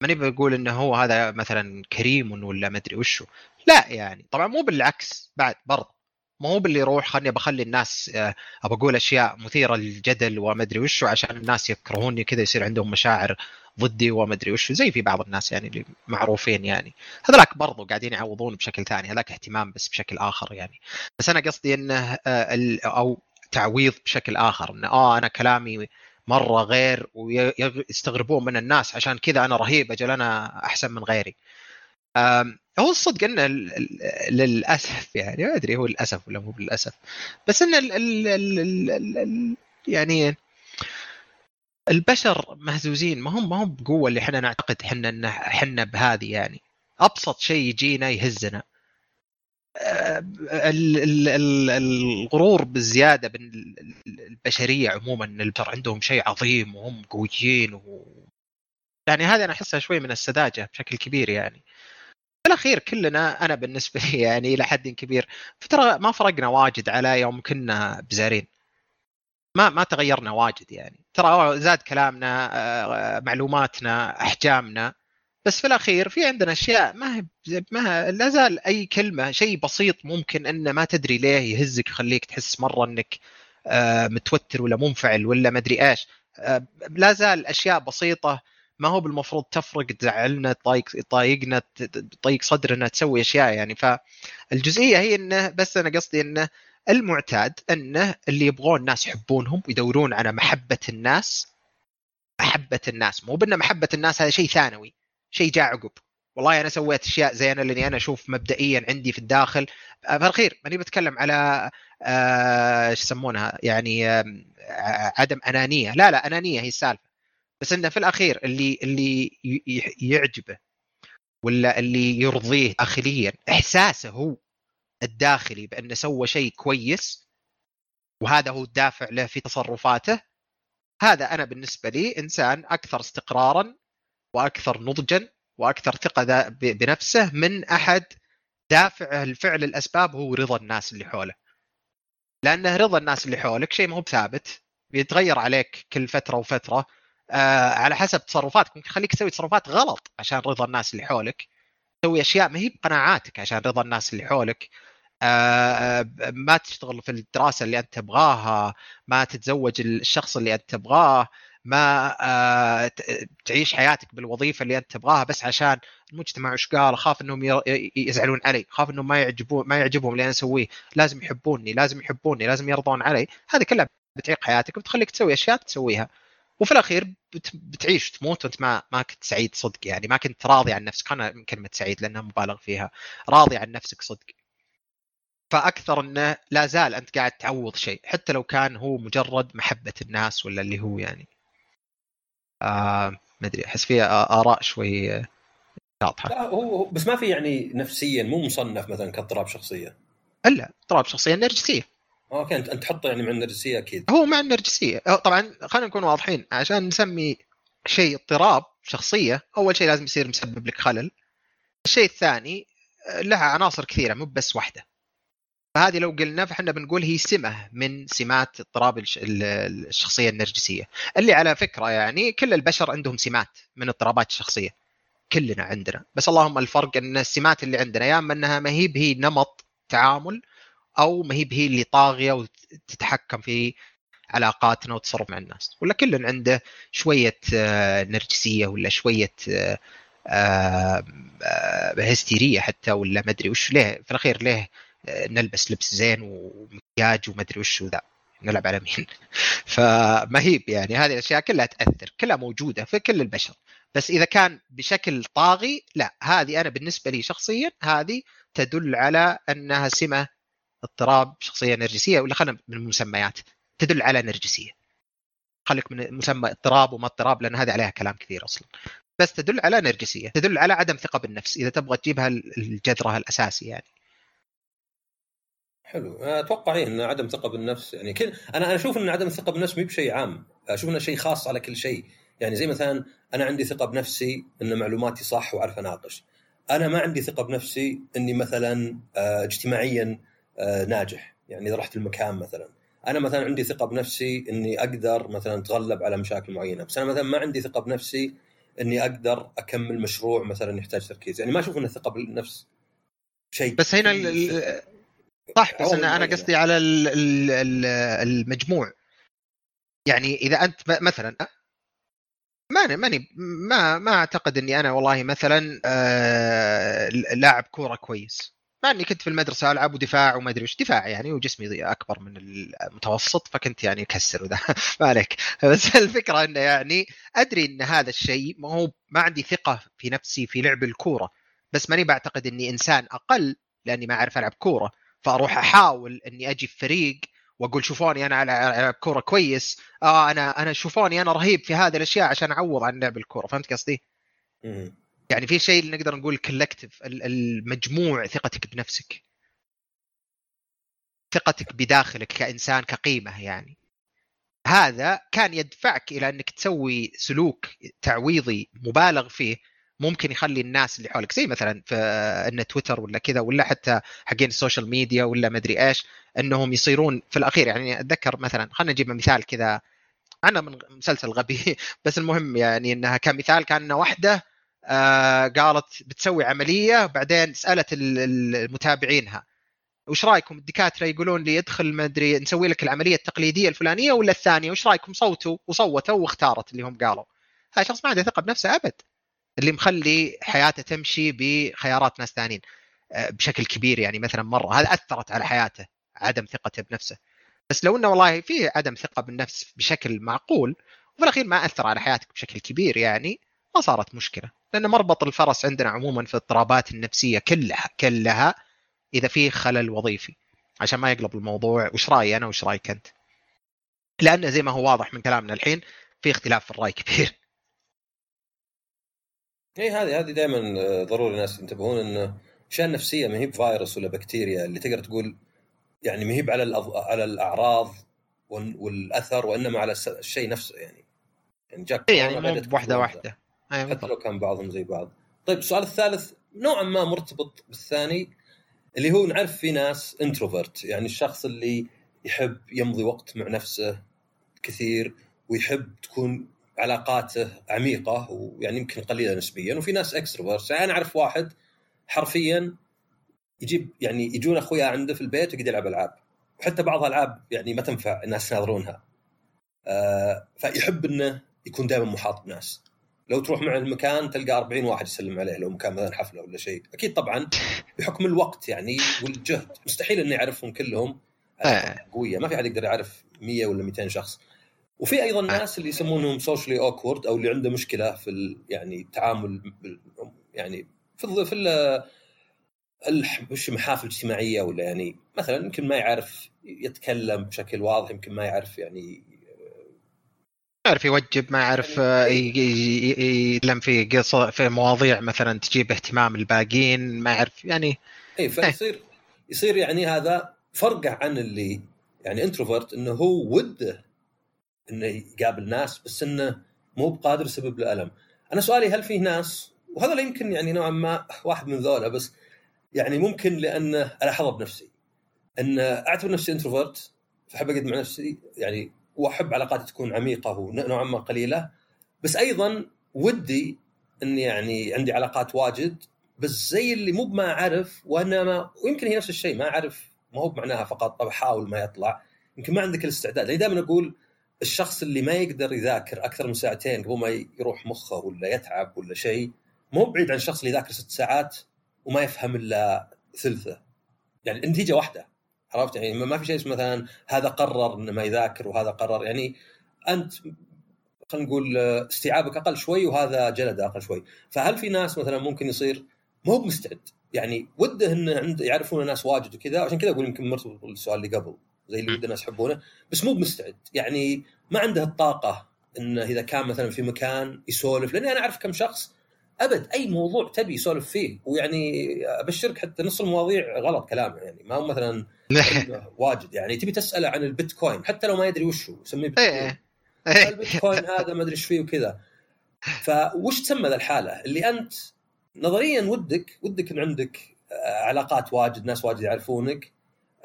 ماني بقول إنه هو هذا مثلا كريم ولا ما أدري وشو. لا يعني طبعا مو بالعكس بعد برضه ما هو باللي يروح خلني بخلي الناس آه، أبى أقول أشياء مثيرة للجدل وما أدري وشو عشان الناس يكرهوني كذا يصير عندهم مشاعر ضدي وما أدري وشو زي في بعض الناس يعني اللي معروفين يعني. هذولاك برضو قاعدين يعوضون بشكل ثاني هذاك اهتمام بس بشكل آخر يعني. بس أنا قصدي إنه آه، أو تعويض بشكل آخر انه آه أنا كلامي مرة غير ويستغربون من الناس عشان كذا أنا رهيب أجل أنا أحسن من غيري. هو الصدق انه للأسف يعني ما أدري هو للأسف ولا مو للاسف بس إن ال ال ال ال ال يعني البشر مهزوزين ما هم ما هم بقوة اللي إحنا نعتقد إحنا إحنا بهذه يعني. أبسط شيء يجينا يهزنا. الغرور بالزيادة بين البشرية عموما إن البشر عندهم شيء عظيم وهم قويين و... يعني هذه أنا احسها شوي من السذاجة بشكل كبير يعني. في الاخير كلنا أنا بالنسبة لي يعني إلى حد كبير فترى ما فرقنا واجد على يوم كنا بزارين. ما ما تغيرنا واجد يعني. ترى زاد كلامنا آه، معلوماتنا أحجامنا. بس في الأخير في عندنا أشياء ما هي ما لا زال أي كلمة شيء بسيط ممكن أنه ما تدري ليه يهزك يخليك تحس مرة أنك آه، متوتر ولا منفعل ولا ما أدري إيش. آه، لا زال أشياء بسيطة ما هو بالمفروض تفرق تزعلنا تضايق تضايقنا تضايق صدرنا تسوي أشياء يعني. فالجزئية هي إنه بس أنا قصدي إنه المعتاد إنه اللي يبغون الناس يحبونهم ويدورون على محبة الناس محبة الناس. مو بان محبة الناس هذا شيء ثانوي. شيء جاء عقب. والله أنا سويت أشياء زينة لأني أنا أشوف مبدئيا عندي في الداخل. في الاخير ماني بتكلم على آه، إيش يسمونها؟ يعني عدم أنانية. لا لا أنانية هي السالفة. بس إنه في الأخير اللي اللي يعجبه ولا اللي يرضيه داخليا إحساسه هو الداخلي بأنه سوى شيء كويس وهذا هو الدافع له في تصرفاته هذا أنا بالنسبة لي إنسان أكثر استقرارا وأكثر نضجا وأكثر ثقة بنفسه من أحد دافع الفعل الأسباب هو رضا الناس اللي حوله. لأنه رضا الناس اللي حولك شيء ما هو بثابت بيتغير عليك كل فترة وفترة. آه على حسب تصرفاتك ممكن يخليك تسوي تصرفات غلط عشان رضا الناس اللي حولك. تسوي أشياء ما هي بقناعاتك عشان رضا الناس اللي حولك. آه ما تشتغل في الدراسة اللي أنت تبغاها ما تتزوج الشخص اللي أنت تبغاه. ما آه تعيش حياتك بالوظيفة اللي أنت تبغاها بس عشان المجتمع وش قال؟ أخاف إنهم يزعلون علي. أخاف إنهم ما يعجبون ما يعجبهم اللي أنا أسويه. لازم يحبوني لازم يحبوني لازم يرضون علي. هذه كلها بتعيق حياتك وبتخليك تسوي أشياء تسويها. وفي الأخير بتعيش تموت وأنت ما ما كنت سعيد صدق يعني. ما كنت راضي عن نفسك. أنا كلمة سعيد لأنها مبالغ فيها. راضي عن نفسك صدق. فأكثر انه لا زال أنت قاعد تعوض شيء. حتى لو كان هو مجرد محبة الناس ولا اللي هو يعني. آه ما أدري أحس فيها آراء شوي واضحه لا هو بس ما في يعني نفسيا مو مصنف مثلا كاضطراب شخصية. إلا اضطراب شخصية نرجسية. أوكي أنت أنت تحطه يعني مع النرجسية أكيد. هو مع النرجسية. طبعا خلينا نكون واضحين عشان نسمي شيء اضطراب شخصية أول شيء لازم يصير مسبب لك خلل. الشيء الثاني لها عناصر كثيرة مو بس واحدة. فهذه لو قلنا فإحنا بنقول هي سمة من سمات اضطراب الشخصية النرجسية. اللي على فكرة يعني كل البشر عندهم سمات من اضطرابات الشخصية. كلنا عندنا. بس اللهم الفرق إن السمات اللي عندنا يا أما إنها ما هي هي نمط تعامل أو ما هي هي اللي طاغية وتتحكم في علاقاتنا وتصرف مع الناس. ولا كل عنده شوية آه، نرجسية ولا شوية آه، آه، هستيرية حتى ولا ما أدري وش ليه. في الأخير ليه نلبس لبس زين ومكياج وما أدري وش وذا نلعب على مين. فما هي يعني هذه الأشياء كلها تأثر كلها موجودة في كل البشر. بس إذا كان بشكل طاغي لا هذه أنا بالنسبة لي شخصيا هذه تدل على أنها سمة اضطراب شخصية نرجسية ولا خلينا من المسميات تدل على نرجسية. خليك من مسمى اضطراب وما اضطراب لأن هذه عليها كلام كثير أصلا. بس تدل على نرجسية تدل على عدم ثقة بالنفس إذا تبغى تجيبها الجذرة الاساسي يعني. حلو. أتوقع إيه إن عدم ثقة بالنفس يعني كل أنا أنا أشوف إن عدم الثقه بالنفس مو بشيء عام. أشوف إنه شيء خاص على كل شيء. يعني زي مثلا أنا عندي ثقة بنفسي إن معلوماتي صح وأعرف أناقش. أنا ما عندي ثقة بنفسي إني مثلا آه، اجتماعيا آه، ناجح. يعني إذا رحت المكان مثلا. أنا مثلا عندي ثقة بنفسي إني أقدر مثلا أتغلب على مشاكل معينة. بس أنا مثلا ما عندي ثقة بنفسي إني أقدر أكمل مشروع مثلا يحتاج تركيز. يعني ما أشوف إن الثقة بالنفس شيء بس هنا صح بس أنا أنا قصدي على المجموع. يعني إذا أنت مثلا ماني ماني ما ما أعتقد إني أنا والله مثلا آه لاعب كورة كويس. مع إني كنت في المدرسة ألعب ودفاع وما أدري وش دفاع يعني وجسمي أكبر من المتوسط فكنت يعني أكسر وذا. ما عليك. بس الفكرة إنه يعني أدري إن هذا الشيء ما هو ما عندي ثقة في نفسي في لعب الكورة. بس ماني بعتقد إني إنسان أقل لأني ما أعرف ألعب كورة. فاروح احاول اني أجي في فريق واقول شوفوني أنا العب كورة كويس. آه أنا أنا شوفوني أنا رهيب في هذه الأشياء عشان اعوض عن لعب الكورة. فهمت قصدي؟ يعني في شيء نقدر نقول كولكتيف المجموع ثقتك بنفسك. ثقتك بداخلك كإنسان كقيمة يعني. هذا كان يدفعك إلى أنك تسوي سلوك تعويضي مبالغ فيه ممكن يخلي الناس اللي حولك زي مثلا في إن تويتر ولا كذا ولا حتى حقين ال social media ولا ما أدري إيش إنهم يصيرون في الأخير. يعني أتذكر مثلا خلينا نجيب مثال كذا. أنا من مسلسل غبي بس المهم يعني إنها كمثال كان واحدة آه قالت بتسوي عملية وبعدين سألت المتابعينها. وش رأيكم؟ الدكاترة يقولون لي ادخل ما أدري نسوي لك العملية التقليدية الفلانية ولا الثانية. وش رأيكم؟ صوتوا وصوتوا واختارت اللي هم قالوا. هذا شخص ما عنده ثقة بنفسه أبد. اللي مخلي حياته تمشي بخيارات ناس ثانيين آه، بشكل كبير يعني مثلا مرة. هذا أثرت على حياته عدم ثقته بنفسه. بس لو إنه والله في عدم ثقة بالنفس بشكل معقول وفي الأخير ما أثر على حياتك بشكل كبير يعني ما صارت مشكلة. لأن مربط الفرس عندنا عموما في الاضطرابات النفسية كلها كلها إذا في خلل وظيفي. عشان ما يقلب الموضوع وش رأيي أنا وش رأيك أنت؟ لأنه زي ما هو واضح من كلامنا الحين في اختلاف في الرأي كبير. اي هذه هذه دائما آه، ضروري الناس ينتبهون انه الاشياء النفسيه ما هي بفيروس ولا بكتيريا اللي تقدر تقول يعني ما هي على على الأعراض والأثر وإنما على الشيء نفسه يعني. يعني جاك يعني مو واحدة. واحدة حتى لو كان بعضهم زي بعض. طيب السؤال الثالث نوعا ما مرتبط بالثاني اللي هو نعرف في ناس introvert يعني الشخص اللي يحب يمضي وقت مع نفسه كثير ويحب تكون علاقاته عميقة ويعني يمكن قليلة نسبيا وفي ناس اكستروفرت يعني أنا أعرف واحد حرفيا يجيب يعني يجون أخويا عنده في البيت ويقعد يلعب ألعاب. وحتى بعض الالعاب يعني ما تنفع الناس يناظرونها. آه فيحب إنه يكون دائما محاط بناس. لو تروح معه المكان تلقى 40 واحد يسلم عليه لو مكان مثلا حفلة ولا شيء. أكيد طبعا بحكم الوقت يعني والجهد. مستحيل انه يعرفهم كلهم. آه. قوية. ما في أحد يقدر يعرف 100 ولا 200 شخص. وفي أيضا آه. ناس اللي يسمونهم socially awkward أو اللي عنده مشكلة في يعني التعامل يعني في ال في ال وش محافل اجتماعيه ولا يعني مثلا يمكن ما يعرف يتكلم بشكل واضح يمكن ما يعرف يعني ما يعرف يوجب ما يعرف يعني يتكلم في قصة في مواضيع مثلا تجيب اهتمام الباقيين ما يعرف يعني اي فيصير يصير يعني هذا فرق عن اللي يعني introvert إنه هو وده إنه يقابل ناس بس إنه مو بقادر يسبب له ألم. أنا سؤالي هل في ناس؟ وهذا يمكن يعني نوعا ما واحد من ذولا بس يعني ممكن لأنه الاحظه بنفسي. إن أعتبر نفسي introvert فأحب أقعد مع نفسي يعني وأحب علاقاتي تكون عميقة ونوعا ما قليلة. بس أيضا ودي اني يعني عندي علاقات واجد بس زي اللي مو بما أعرف وانما ويمكن هي نفس الشيء ما أعرف ما هو بمعناها فقط طب احاول ما يطلع. يمكن ما عندك الاستعداد. يعني دائما أقول الشخص اللي ما يقدر يذاكر أكثر من ساعتين قبل ما يروح مخه ولا يتعب ولا شيء مو بعيد عن الشخص اللي يذاكر ست ساعات وما يفهم إلا ثلثه. يعني النتيجة واحدة عرفت؟ يعني ما في شيء مثلا هذا قرر إنه ما يذاكر وهذا قرر. يعني أنت خلينا نقول استيعابك أقل شوي وهذا جلد أقل شوي. فهل في ناس مثلا ممكن يصير مو مستعد؟ يعني وده انه عند يعرفون ناس واجد وكذا عشان كذا أقول يمكن مرتبط بالسؤال اللي قبل. زي اللي ود الناس يحبونه بس مو مستعد يعني ما عنده الطاقة انه إذا كان مثلا في مكان يسولف لأني أنا أعرف كم شخص أبد أي موضوع تبي يسولف فيه. ويعني أبشرك حتى نص المواضيع غلط كلامه يعني ما هو مثلا واجد. يعني تبي تساله عن البيتكوين حتى لو ما يدري وش هو يسميه بيتكوين. إيه. البيتكوين هذا ما أدري إيش فيه وكذا. فوش تسمى ذا الحالة؟ اللي أنت نظريا ودك ودك إن عندك علاقات واجد ناس واجد يعرفونك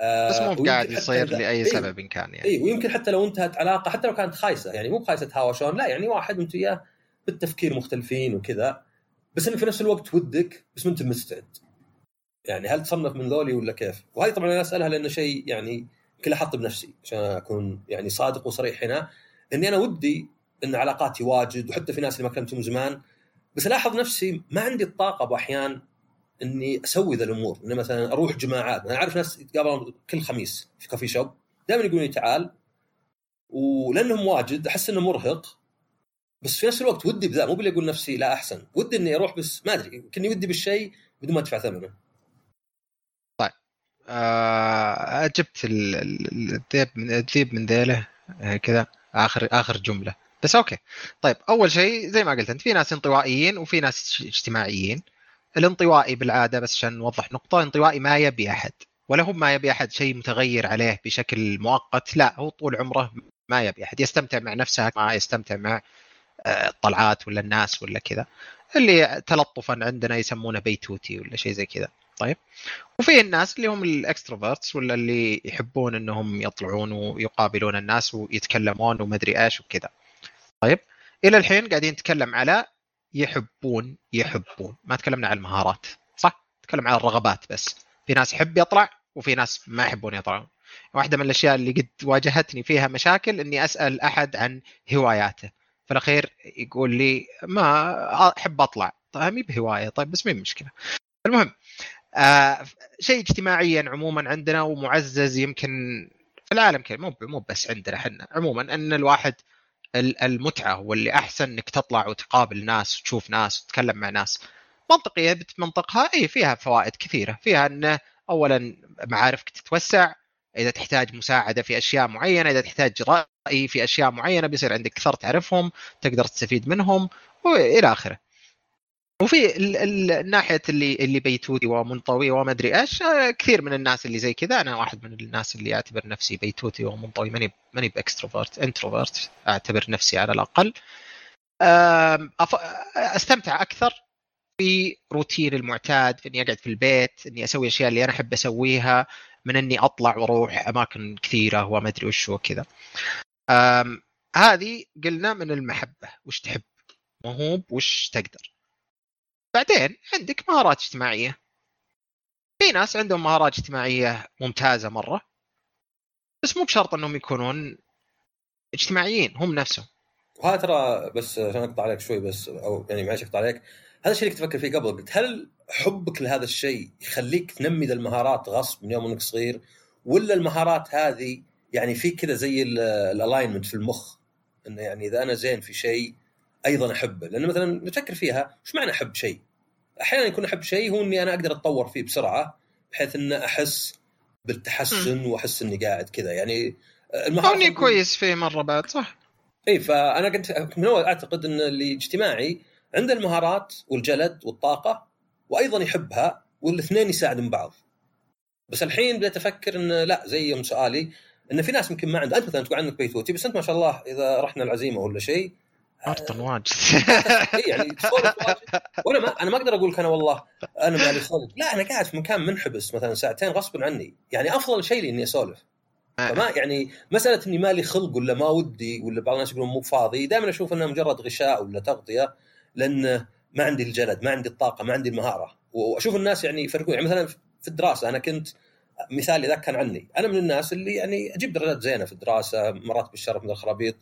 بس مو قاعد يصير لأي إيه. سبب إن كان يعني. اي ويمكن حتى لو انتهت علاقة حتى لو كانت خايسة يعني مو بخايسة تهاوشون لا يعني واحد انت وياه بالتفكير مختلفين وكذا بس انك في نفس الوقت ودك بس ما أنت مستعد. يعني هل تصنف من ذولي ولا كيف؟ وهذه طبعا أنا أسألها لأنه شيء يعني كل أحط بنفسي عشان أكون يعني صادق وصريح هنا. إني أنا ودي إن علاقاتي واجد وحتى في ناس اللي ما كلمتهم زمان بس ألاحظ نفسي ما عندي الطاقة بأحيان إني أسوي ذا الأمور. إني مثلا أروح جماعات. أنا أعرف ناس يتقابلون كل خميس في كافي شوب. دائما يقولون لي تعال. ولأنهم واجد أحس إنه مرهق. بس في نفس الوقت ودي بذا مو باللي أقول نفسي لا أحسن. ودي إني أروح بس ما أدري. كني ودي بالشيء بدون ما أدفع ثمنه. طيب. آه جبت الذيب من الذيب من ذيله آه، كذا. اخر آخر جملة. بس أوكي. طيب أول شيء زي ما قلت أنت في ناس انطوائيين وفي ناس اجتماعيين. الانطوائي بالعادة بس عشان نوضح نقطة انطوائي ما يبي أحد ولا هو ما يبي أحد شيء متغير عليه بشكل مؤقت لا هو طول عمره ما يبي أحد يستمتع مع نفسه ما يستمتع مع الطلعات ولا الناس ولا كذا. اللي تلطفا عندنا يسمونه بيتوتي ولا شيء زي كذا. طيب. وفي الناس اللي هم الاكستروفرتس ولا اللي يحبون إنهم يطلعون ويقابلون الناس ويتكلمون وما أدري إيش وكذا. طيب. إلى الحين قاعدين نتكلم على يحبون يحبون. ما تكلمنا عن المهارات صح؟ تكلم عن الرغبات بس. في ناس يحب يطلع وفي ناس ما يحبون يطلعون. واحدة من الأشياء اللي قد واجهتني فيها مشاكل إني أسأل أحد عن هواياته. في الأخير يقول لي ما أحب أطلع. طيب مي بهواية. طيب بس مي مشكلة المهم آه شيء اجتماعيا عموما عندنا ومعزز يمكن في العالم كله. مو مو بس عندنا إحنا عموما إن الواحد المتعة واللي أحسن إنك تطلع وتقابل ناس وتشوف ناس وتتكلم مع ناس. منطقية بتمنطقها إي فيها فوائد كثيرة. فيها انه اولا معارفك تتوسع إذا تحتاج مساعدة في أشياء معينة إذا تحتاج رأي في أشياء معينة بيصير عندك كثر تعرفهم تقدر تستفيد منهم وإلى آخره. وفي الناحيه اللي اللي بيتوتي ومنطوي وما ادري إيش آه، كثير من الناس اللي زي كذا. أنا واحد من الناس اللي أعتبر نفسي بيتوتي ومنطوي ماني ماني ب extrovert introvert أعتبر نفسي على الأقل. أستمتع أكثر في روتين المعتاد في إني أقعد في البيت إني أسوي الاشياء اللي أنا أحب أسويها من إني أطلع وأروح أماكن كثيرة وما ادري وش وكذا. هذه قلنا من المحبة وش تحب مو وش تقدر. بعدين عندك مهارات اجتماعية. في ناس عندهم مهارات اجتماعية ممتازة مرة بس مو بشرط إنهم يكونون اجتماعيين هم نفسهم. وهذا ترى بس عشان أقطع عليك شوي بس أو يعني معلش أقطع عليك هذا الشيء اللي كنت أفكر فيه قبل قلت هل حبك لهذا الشيء يخليك تنمي ذا المهارات غصب من يوم إنك صغير ولا المهارات هذه يعني في كذا زي الالاينمنت في المخ؟ إنه يعني إذا أنا زين في شيء أيضا أحبه. لأن مثلا نفكر فيها إيش معنى أحب شيء؟ أحيانا يكون أحب شيء هو إني أنا أقدر أتطور فيه بسرعة بحيث ان أحس بالتحسن وأحس إني قاعد كذا. يعني المهارات كويس فيه مرة بعد صح؟ إي فأنا كنت من اول أعتقد إن اللي اجتماعي عنده المهارات والجلد والطاقة وأيضا يحبها والاثنين يساعدون بعض. بس الحين بديت أفكر إن لا زي يوم سؤالي إن في ناس يمكن ما عنده أنت مثلا تقول عنك بيتوتي بس أنت ما شاء الله إذا رحنا العزيمة ولا شيء ارطن واجد. يعني وأنا ما أنا ما أقدر أقول لك أنا والله أنا مالي خلق لا أنا قاعد في مكان منحبس مثلا ساعتين غصبا عني. يعني أفضل شيء لي إني أسولف. آه. فما يعني مسألة إني مالي خلق ولا ما ودي ولا بعض الناس يقولون مو فاضي. دائما أشوف إنها مجرد غشاء ولا تغطية لأن ما عندي الجلد ما عندي الطاقة ما عندي المهارة. وأشوف الناس يعني يفرقون. يعني مثلا في الدراسة أنا كنت مثالي ذاك كان عني. أنا من الناس اللي يعني أجيب درجات زينة في الدراسة مرات بالشرف من الخرابيط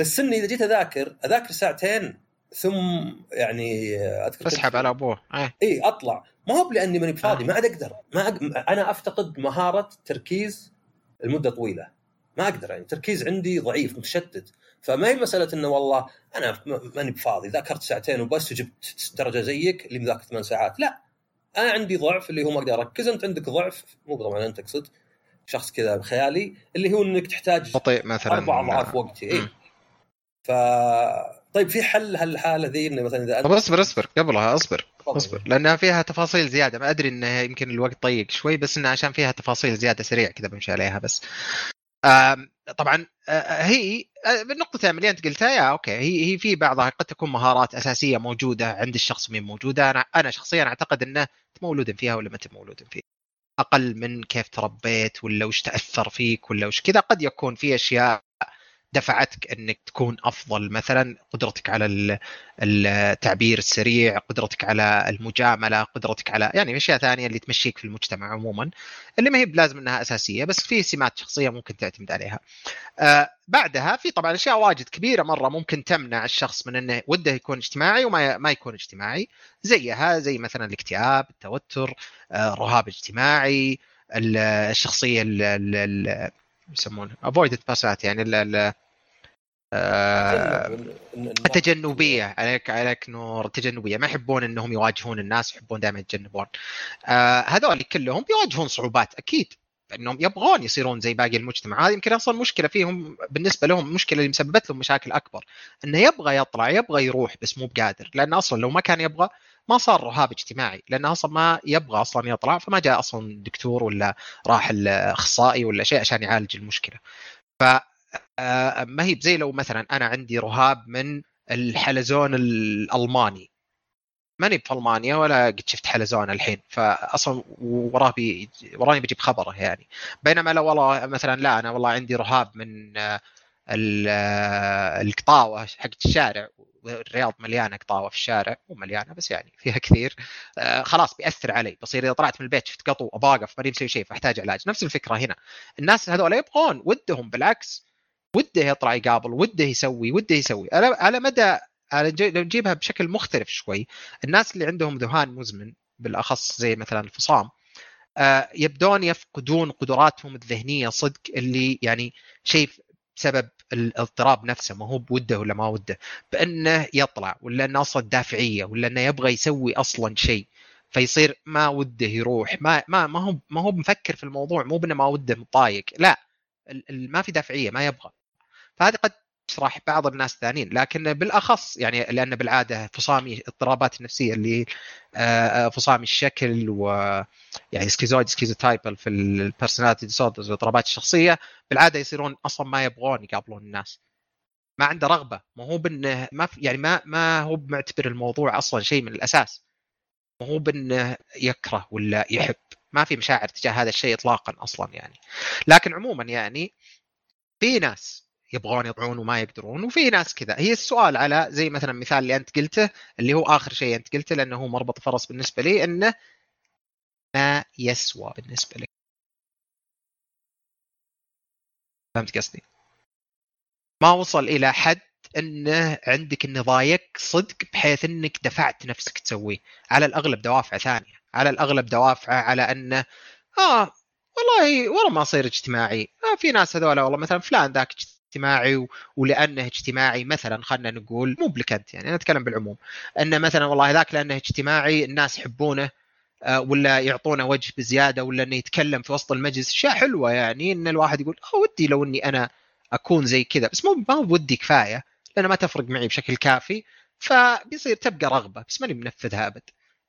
بس إني إذا جيت أذاكر أذاكر ساعتين ثم يعني أذكر اسحب على أبوه. إي إيه أطلع. ما هو لاني ماني بفاضي آه. ما عاد أقدر. ما أق... أنا أفتقد مهارة تركيز لمدة طويلة. ما أقدر يعني. تركيز عندي ضعيف متشتت. فما هي مسألة إنه والله أنا ماني بفاضي. ذاكرت ساعتين وبس وجبت درجة زيك اللي مذاكر ثمان ساعات. لا. أنا عندي ضعف اللي هو ما أقدر أركز. أنت عندك ضعف مو طبعا أنت تقصد. شخص كذا بخيالي اللي هو إنك تحتاج بطيء مثلا. أربع أضعاف وقتي. إي. ف طيب في حل هالحالة ذي؟ إنه مثلا إذا طب اصبر اصبر. قبلها اصبر. اصبر. لأنها فيها تفاصيل زيادة. ما أدري انه يمكن الوقت ضيق شوي بس انه عشان فيها تفاصيل زيادة سريع كذا بمشي عليها بس. طبعا هي بالنقطة اللي أنت قلتها يا أوكي. هي هي في بعضها قد تكون مهارات أساسية موجودة عند الشخص من موجودة. أنا أنا شخصيا أعتقد إنه مولود فيها ولا ما انت مولود فيها. أقل من كيف تربيت ولا وش تأثر فيك ولا وش كذا. قد يكون في أشياء دفعتك أنك تكون أفضل مثلا قدرتك على التعبير السريع قدرتك على المجاملة قدرتك على يعني أشياء ثانية اللي تمشيك في المجتمع عموما اللي ما هي بلازم إنها أساسية بس في سمات شخصية ممكن تعتمد عليها. آه بعدها في طبعا أشياء واجد كبيرة مرة ممكن تمنع الشخص من إنه وده يكون اجتماعي وما ما يكون اجتماعي. زيها زي مثلا الاكتئاب التوتر آه الرهاب الاجتماعي الشخصية يسمونه افويدد باسات يعني ال آه التجنبيه عليك عليك نور. التجنبيه ما يحبون إنهم يواجهون الناس يحبون دائما يتجنبون. آه هذول كلهم بيواجهون صعوبات أكيد. إنهم يبغون يصيرون زي باقي المجتمع. هذه يمكن أصلا مشكلة فيهم بالنسبة لهم المشكلة اللي مسببت لهم مشاكل أكبر. إنه يبغى يطلع يبغى يروح بس مو بقادر. لأن أصلا لو ما كان يبغى ما صار رهاب اجتماعي لأنه أصلا ما يبغى أصلا يطلع فما جاء أصلا دكتور ولا راح الأخصائي ولا شيء عشان يعالج المشكلة. ف آه، ما هي زي لو مثلا أنا عندي رهاب من الحلزون الألماني. ماني في المانيا ولا قد شفت حلزون الحين فاصلا وراه بي وراني بجيب خبره يعني. بينما لو والله مثلا لا أنا والله عندي رهاب من آه، آه، القطاوة حقت الشارع الرياض مليانة قطاوة في الشارع مو مليانه بس يعني فيها كثير. آه خلاص بيأثر علي بصير إذا طلعت من البيت شفت قطو أبغى اوقف ماني مسوي شيء فأحتاج علاج. نفس الفكرة هنا. الناس هذول يبغون ودهم بالعكس وده يطلع يقابل وده يسوي وده يسوي. على على مدى لو نجيبها بشكل مختلف شوي الناس اللي عندهم ذهان مزمن بالأخص زي مثلا الفصام آه يبدون يفقدون قدراتهم الذهنية صدق اللي يعني شيء بسبب الاضطراب نفسه ما هو بوده ولا ما وده؟ بأنه يطلع ولا أنه أصلا دافعية ولا أنه يبغى يسوي أصلا شيء. فيصير ما وده يروح ما ما ما هو ما هو مفكر في الموضوع مو بأنه ما وده مضايق لا ما في دافعية ما يبغى. فهذه قد تشرح بعض الناس الثانيين لكن بالأخص يعني لأن بالعادة فصامي الاضطرابات النفسيه اللي فصامي الشكل و يعني schizoid schizotypal في ال personality disorders والاضطرابات الشخصيه بالعادة يصيرون أصلا ما يبغون يقابلون الناس. ما عنده رغبة ما هو بأنه ما يعني ما ما هو معتبر الموضوع أصلا شيء من الأساس. ما هو بأنه يكره ولا يحب. ما في مشاعر تجاه هذا الشيء اطلاقا أصلا يعني. لكن عموما يعني في ناس يبغون يطلعون وما يقدرون. وفي ناس كذا. هي السؤال على زي مثلا مثال اللي أنت قلته اللي هو آخر شيء أنت قلته لأنه هو مربط فرس بالنسبة لي إنه ما يسوى بالنسبة لك فهمت قصدي؟ ما وصل إلى حد إنه عندك إنه ضايق صدق بحيث إنك دفعت نفسك تسويه. على الأغلب دوافع ثانية. على الأغلب دوافعه على إنه آه والله والله ما صير اجتماعي. آه في ناس هذول والله مثلا فلان ذاك اجتماعي ولأنه اجتماعي مثلا خلينا نقول مو بلك انت يعني أنا أتكلم بالعموم. انه مثلا والله ذاك لأنه اجتماعي الناس يحبونه ولا يعطونه وجه بزيادة ولا إنه يتكلم في وسط المجلس. أشياء حلوة يعني إن الواحد يقول آه ودي لو إني أنا أكون زي كذا. بس مو ما بودي كفاية لأنه ما تفرق معي بشكل كافي فبيصير تبقى رغبة. بس ماني منفذها أبد.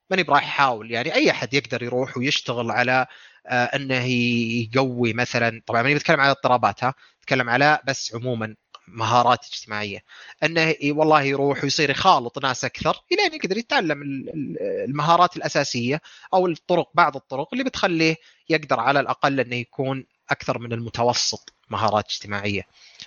ماني برايح أحاول يعني. أي أحد يقدر يروح ويشتغل على آه إنه يقوي مثلا. طبعا ماني بتكلم على اضطرابات ها. اتكلم على بس عموما مهارات اجتماعية أنه والله يروح ويصير يخالط ناس أكثر إلين يقدر يتعلم المهارات الأساسية أو الطرق بعض الطرق اللي بتخليه يقدر على الأقل أنه يكون أكثر من المتوسط مهارات اجتماعية.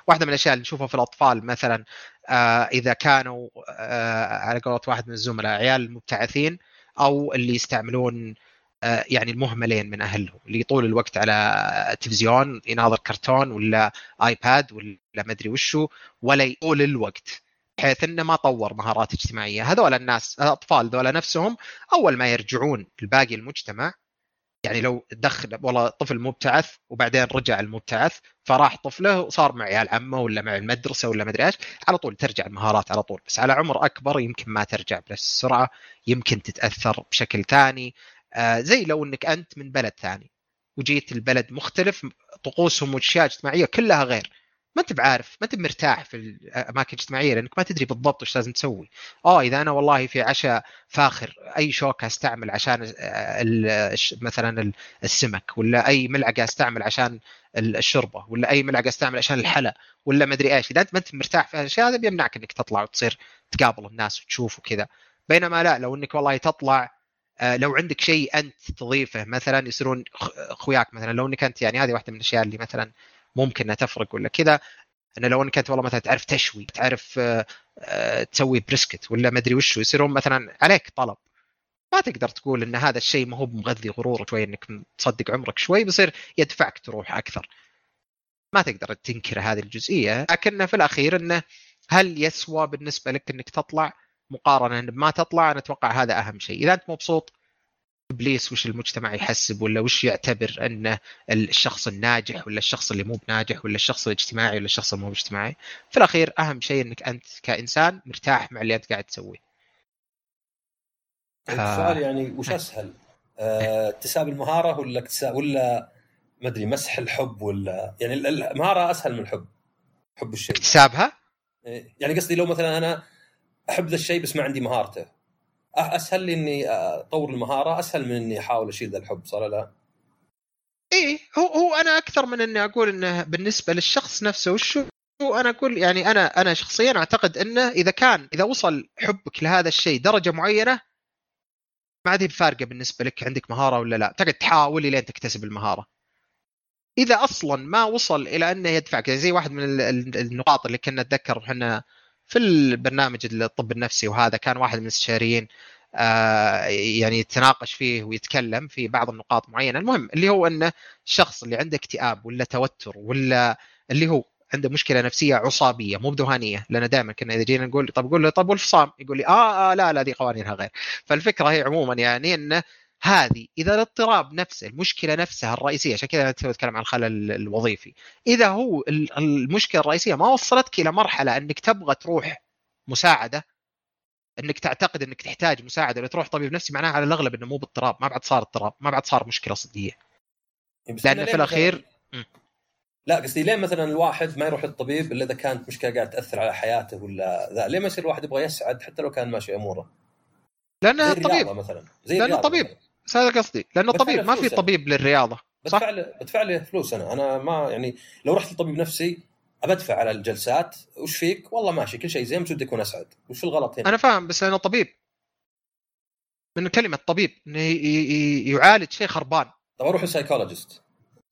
واحدة من الأشياء اللي نشوفها في الأطفال مثلا آه إذا كانوا آه على قولة واحد من الزملاء عيال مبتعثين أو اللي يستعملون يعني المهملين من أهلهم اللي طول الوقت على تلفزيون يناظر كرتون ولا آيباد ولا ما أدري وشو ولا طول الوقت بحيث إنه ما طور مهارات اجتماعية. هذول الناس الأطفال ذولا نفسهم أول ما يرجعون لباقي المجتمع يعني لو دخل والله طفل مبتعث وبعدين رجع المبتعث فراح طفله وصار مع عيال عمه ولا مع المدرسة ولا مدري إيش على طول ترجع المهارات على طول. بس على عمر أكبر يمكن ما ترجع بنفس السرعه يمكن تتأثر بشكل ثاني آه زي لو انك انت من بلد ثاني وجيت البلد مختلف طقوسهم وأشياء اجتماعية كلها غير. ما انت بعارف ما انت مرتاح في الأماكن الاجتماعية لأنك ما تدري بالضبط وش لازم تسوي. آه إذا أنا والله في عشاء فاخر أي شوكة أستعمل عشان مثلا السمك ولا أي ملعقة أستعمل عشان الشوربة ولا أي ملعقة أستعمل عشان الحلا ولا ما أدري إيش. إذا أنت ما أنت مرتاح في الاشياء هذا بيمنعك إنك تطلع وتصير تقابل الناس وتشوف وكذا. بينما لا لو إنك والله تطلع لو عندك شيء أنت تضيفه مثلا يصيرون أخوياك مثلا لو أنك أنت يعني هذه واحدة من الأشياء اللي مثلا ممكن أنها تفرق ولا كذا انه لو أنك أنت والله مثلا تعرف تشوي تعرف تسوي بريسكت ولا ما أدري وشو يصيرون مثلا عليك طلب. ما تقدر تقول إن هذا الشيء ما هو مغذي غرورك شوي إنك تصدق عمرك شوي بيصير يدفعك تروح أكثر. ما تقدر تنكر هذه الجزئية لكن في الأخير إنه هل يسوى بالنسبة لك إنك تطلع مقارنة بما تطلع أنا أتوقع هذا أهم شيء. إذا أنت مبسوط إبليس وش المجتمع يحسب ولا وش يعتبر أنه الشخص الناجح ولا الشخص اللي مو بناجح ولا الشخص الاجتماعي ولا الشخص المو اجتماعي. في الأخير أهم شيء إنك أنت كإنسان مرتاح مع اللي أنت قاعد تسويه. السؤال يعني وش أسهل؟ آه، اكتساب المهارة ولا اكتساب ولا ما أدري مسح الحب ولا يعني المهاره أسهل من الحب. حب الشيء. اكتسابها؟ يعني قصدي لو مثلا أنا أحب ذا الشيء بس ما عندي مهارته. أسهل لي إني أطور المهارة أسهل من إني أحاول أشيل ذا الحب صار لا؟ إيه هو هو أنا أكثر من إني أقول إنه بالنسبة للشخص نفسه وش أنا أقول؟ يعني أنا أنا شخصيا أعتقد إنه إذا كان إذا وصل حبك لهذا الشيء درجة معينة ما عاد فارقه بالنسبة لك عندك مهارة ولا لا. تقعد تحاول لين تكتسب المهارة. إذا أصلا ما وصل إلى إنه يدفعك زي واحد من النقاط اللي كنا نتذكر إحنا في البرنامج الطب النفسي وهذا كان واحد من الاستشاريين آه، يعني يتناقش فيه ويتكلم في بعض النقاط معينة. المهم اللي هو ان الشخص اللي عنده اكتئاب ولا توتر ولا اللي هو عنده مشكلة نفسية عصابية مو بدهانية لأن دائما كنا إذا جينا نقول طب قول له طب والفصام يقول لي آه, آه لا لا دي قوانينها غير. فالفكرة هي عموما يعني إنه هذه إذا الاضطراب نفسه المشكلة نفسها الرئيسية عشان كذا أنا اتكلم عن الخلل الوظيفي. إذا هو المشكلة الرئيسية ما وصلتك إلى مرحلة إنك تبغى تروح مساعدة إنك تعتقد إنك تحتاج مساعدة لتروح طبيب نفسي معناها على الأغلب إنه مو باضطراب ما بعد صار اضطراب ما بعد صار مشكلة صدقيه لأن في الاخير لا قصدي ليه مثلا الواحد ما يروح للطبيب إلا إذا كانت مشكلة قاعد تأثر على حياته ولا ذا ليه ما يصير الواحد يبغى يسعد حتى لو كان ماشي أموره. لأن الطبيب. مثلا زي لأن الطبيب هذا قصدي لأن الطبيب ما في طبيب للرياضة صح؟ بدفع له بدفع له فلوس أنا. أنا ما يعني لو رحت لطبيب نفسي أبدفع على الجلسات وش فيك؟ والله ماشي كل شيء زين بس ودي أكون أسعد، وش الغلط هنا؟ أنا فاهم بس أنا طبيب. من كلمة طبيب إنه يعالج شيء خربان. طب أروح ل psychologist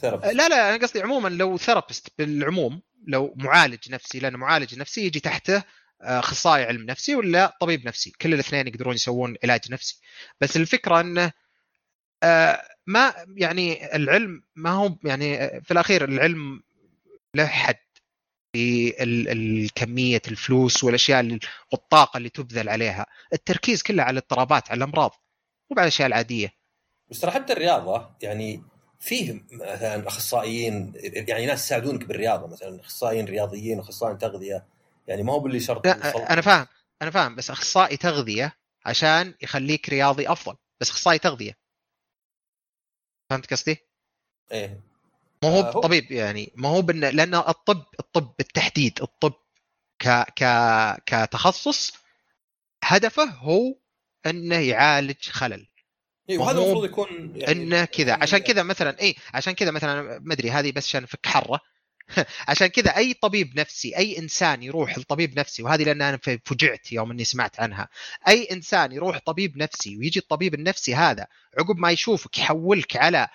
لا لا أنا قصدي عموما لو therapist بالعموم لو معالج نفسي لأن معالج نفسي يجي تحته آه، أخصائي علم نفسي ولا طبيب نفسي كل الاثنين يقدرون يسوون علاج نفسي. بس الفكرة إنه ما يعني العلم ما هو يعني آه، في الأخير العلم له حد في الكمية الفلوس والأشياء والطاقه اللي تبذل عليها. التركيز كله على الاضطرابات على الأمراض مو على الأشياء العادية. بس ترى حتى الرياضة يعني فيه مثلا أخصائيين يعني ناس يساعدونك بالرياضة مثلا أخصائيين رياضيين واخصائيين تغذية. يعني ما هو باللي شرط أنا فاهم أنا فاهم بس أخصائي تغذية عشان يخليك رياضي أفضل. بس أخصائي تغذية. فهمت قصدي؟ إيه. ما هو آه طبيب يعني ما هو بن... لأن الطب الطب بالتحديد الطب ك ك كتخصص هدفه هو إنه يعالج خلل. اي وهذا المفروض يكون يعني إنه كذا. يعني عشان كذا مثلا اي عشان كذا مثلا ما أدري هذه بس عشان فك حرة. عشان كذا أي طبيب نفسي أي إنسان يروح لطبيب نفسي وهذه لأن أنا فجعت يوم إني سمعت عنها. أي إنسان يروح طبيب نفسي ويجي الطبيب النفسي هذا عقب ما يشوفك يحولك على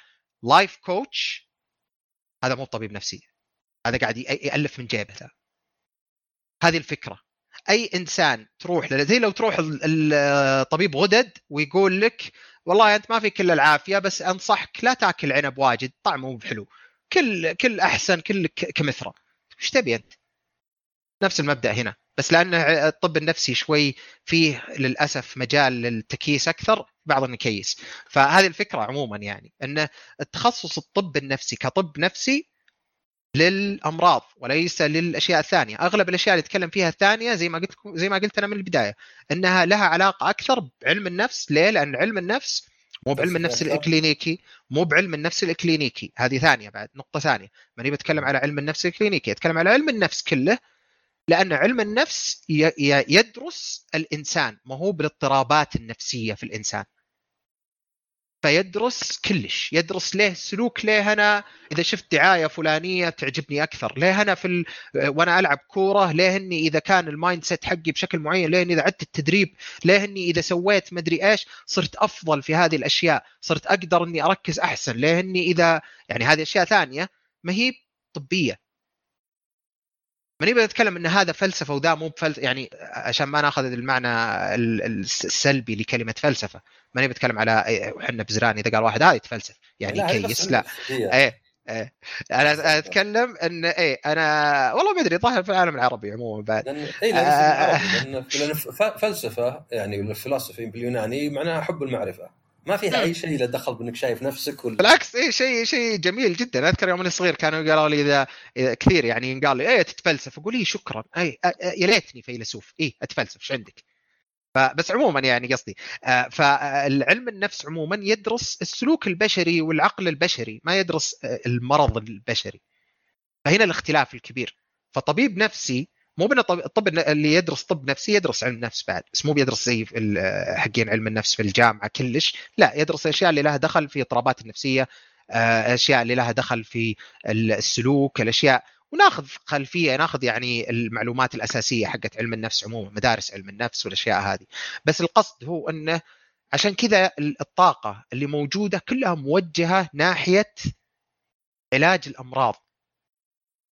life coach هذا مو طبيب نفسي. هذا قاعد يألف من جيبه هذه الفكرة. أي إنسان تروح زي لو تروح الطبيب غدد ويقول لك والله أنت ما في كل العافية بس أنصحك لا تأكل عنب واجد طعمه مو بحلو كل كل أحسن كل كمثرى. إيش تبي أنت؟ نفس المبدأ هنا. بس لأن الطب النفسي شوي فيه للأسف مجال للتكييس أكثر بعض النكيس فهذه الفكرة عموما يعني إن التخصص الطب النفسي كطب نفسي للأمراض وليس للأشياء الثانية، أغلب الأشياء اللي اتكلم فيها الثانية زي ما قلت زي ما قلت أنا من البداية إنها لها علاقة أكثر بعلم النفس، ليه؟ لأن علم النفس مو بعلم النفس الاكلينيكي مو بعلم النفس الاكلينيكي هذه ثانية بعد نقطة ثانية. ماني بتكلم على علم النفس الاكلينيكي أتكلم على علم النفس كله لأن علم النفس يدرس الإنسان ما هو بالاضطرابات النفسية في الإنسان. فيدرس كلش يدرس ليه سلوك ليه أنا إذا شفت دعاية فلانية تعجبني أكثر ليه أنا في ال... وأنا ألعب كورة ليه إني إذا كان ال mindset حقي بشكل معين ليه إني إذا عدت التدريب ليه إني إذا سويت مدري إيش صرت أفضل في هذه الأشياء صرت أقدر إني أركز أحسن ليه إني إذا يعني هذه أشياء ثانية ما هي طبية. ماني بتكلم إن هذا فلسفة وذا مو بفلسفه يعني عشان ما ناخذ المعنى السلبي لكلمة فلسفة. ماني بتكلم على إحنا بزران إذا قال واحد هذا يتفلسف. يعني لا كذا لا. إيه إيه. أنا أتكلم إن إيه أنا والله ما أدري ظاهر في العالم العربي عموما بعد. لأن اي لأن, لأن فلسفة يعني الفلسفي باليوناني معناها حب المعرفة. ما فيها أي شيء له دخل بإنك شايف نفسك ولا بالعكس اي شيء شيء جميل جدا. أذكر يوم اني صغير كانوا قالوا لي إذا, كثير يعني ينقال لي إيه تتفلسف. أقول اي شكرا. اي يا ليتني فيلسوف. اي أتفلسف. إيش عندك؟ فبس عموما يعني قصدي آه، فالعلم النفس عموما يدرس السلوك البشري والعقل البشري ما يدرس آه، المرض البشري. فهنا الاختلاف الكبير. فطبيب نفسي مو بنا الطب اللي يدرس طب نفسي يدرس علم نفس بعد بس مو بيدرس زي حقين علم النفس في الجامعة كلش لا يدرس الاشياء اللي لها دخل في اضطرابات النفسية الاشياء اللي لها دخل في السلوك الأشياء وناخذ خلفية ناخذ يعني المعلومات الأساسية حقت علم النفس عموما مدارس علم النفس والأشياء هذه. بس القصد هو أنه عشان كذا الطاقة اللي موجودة كلها موجهة ناحية علاج الأمراض.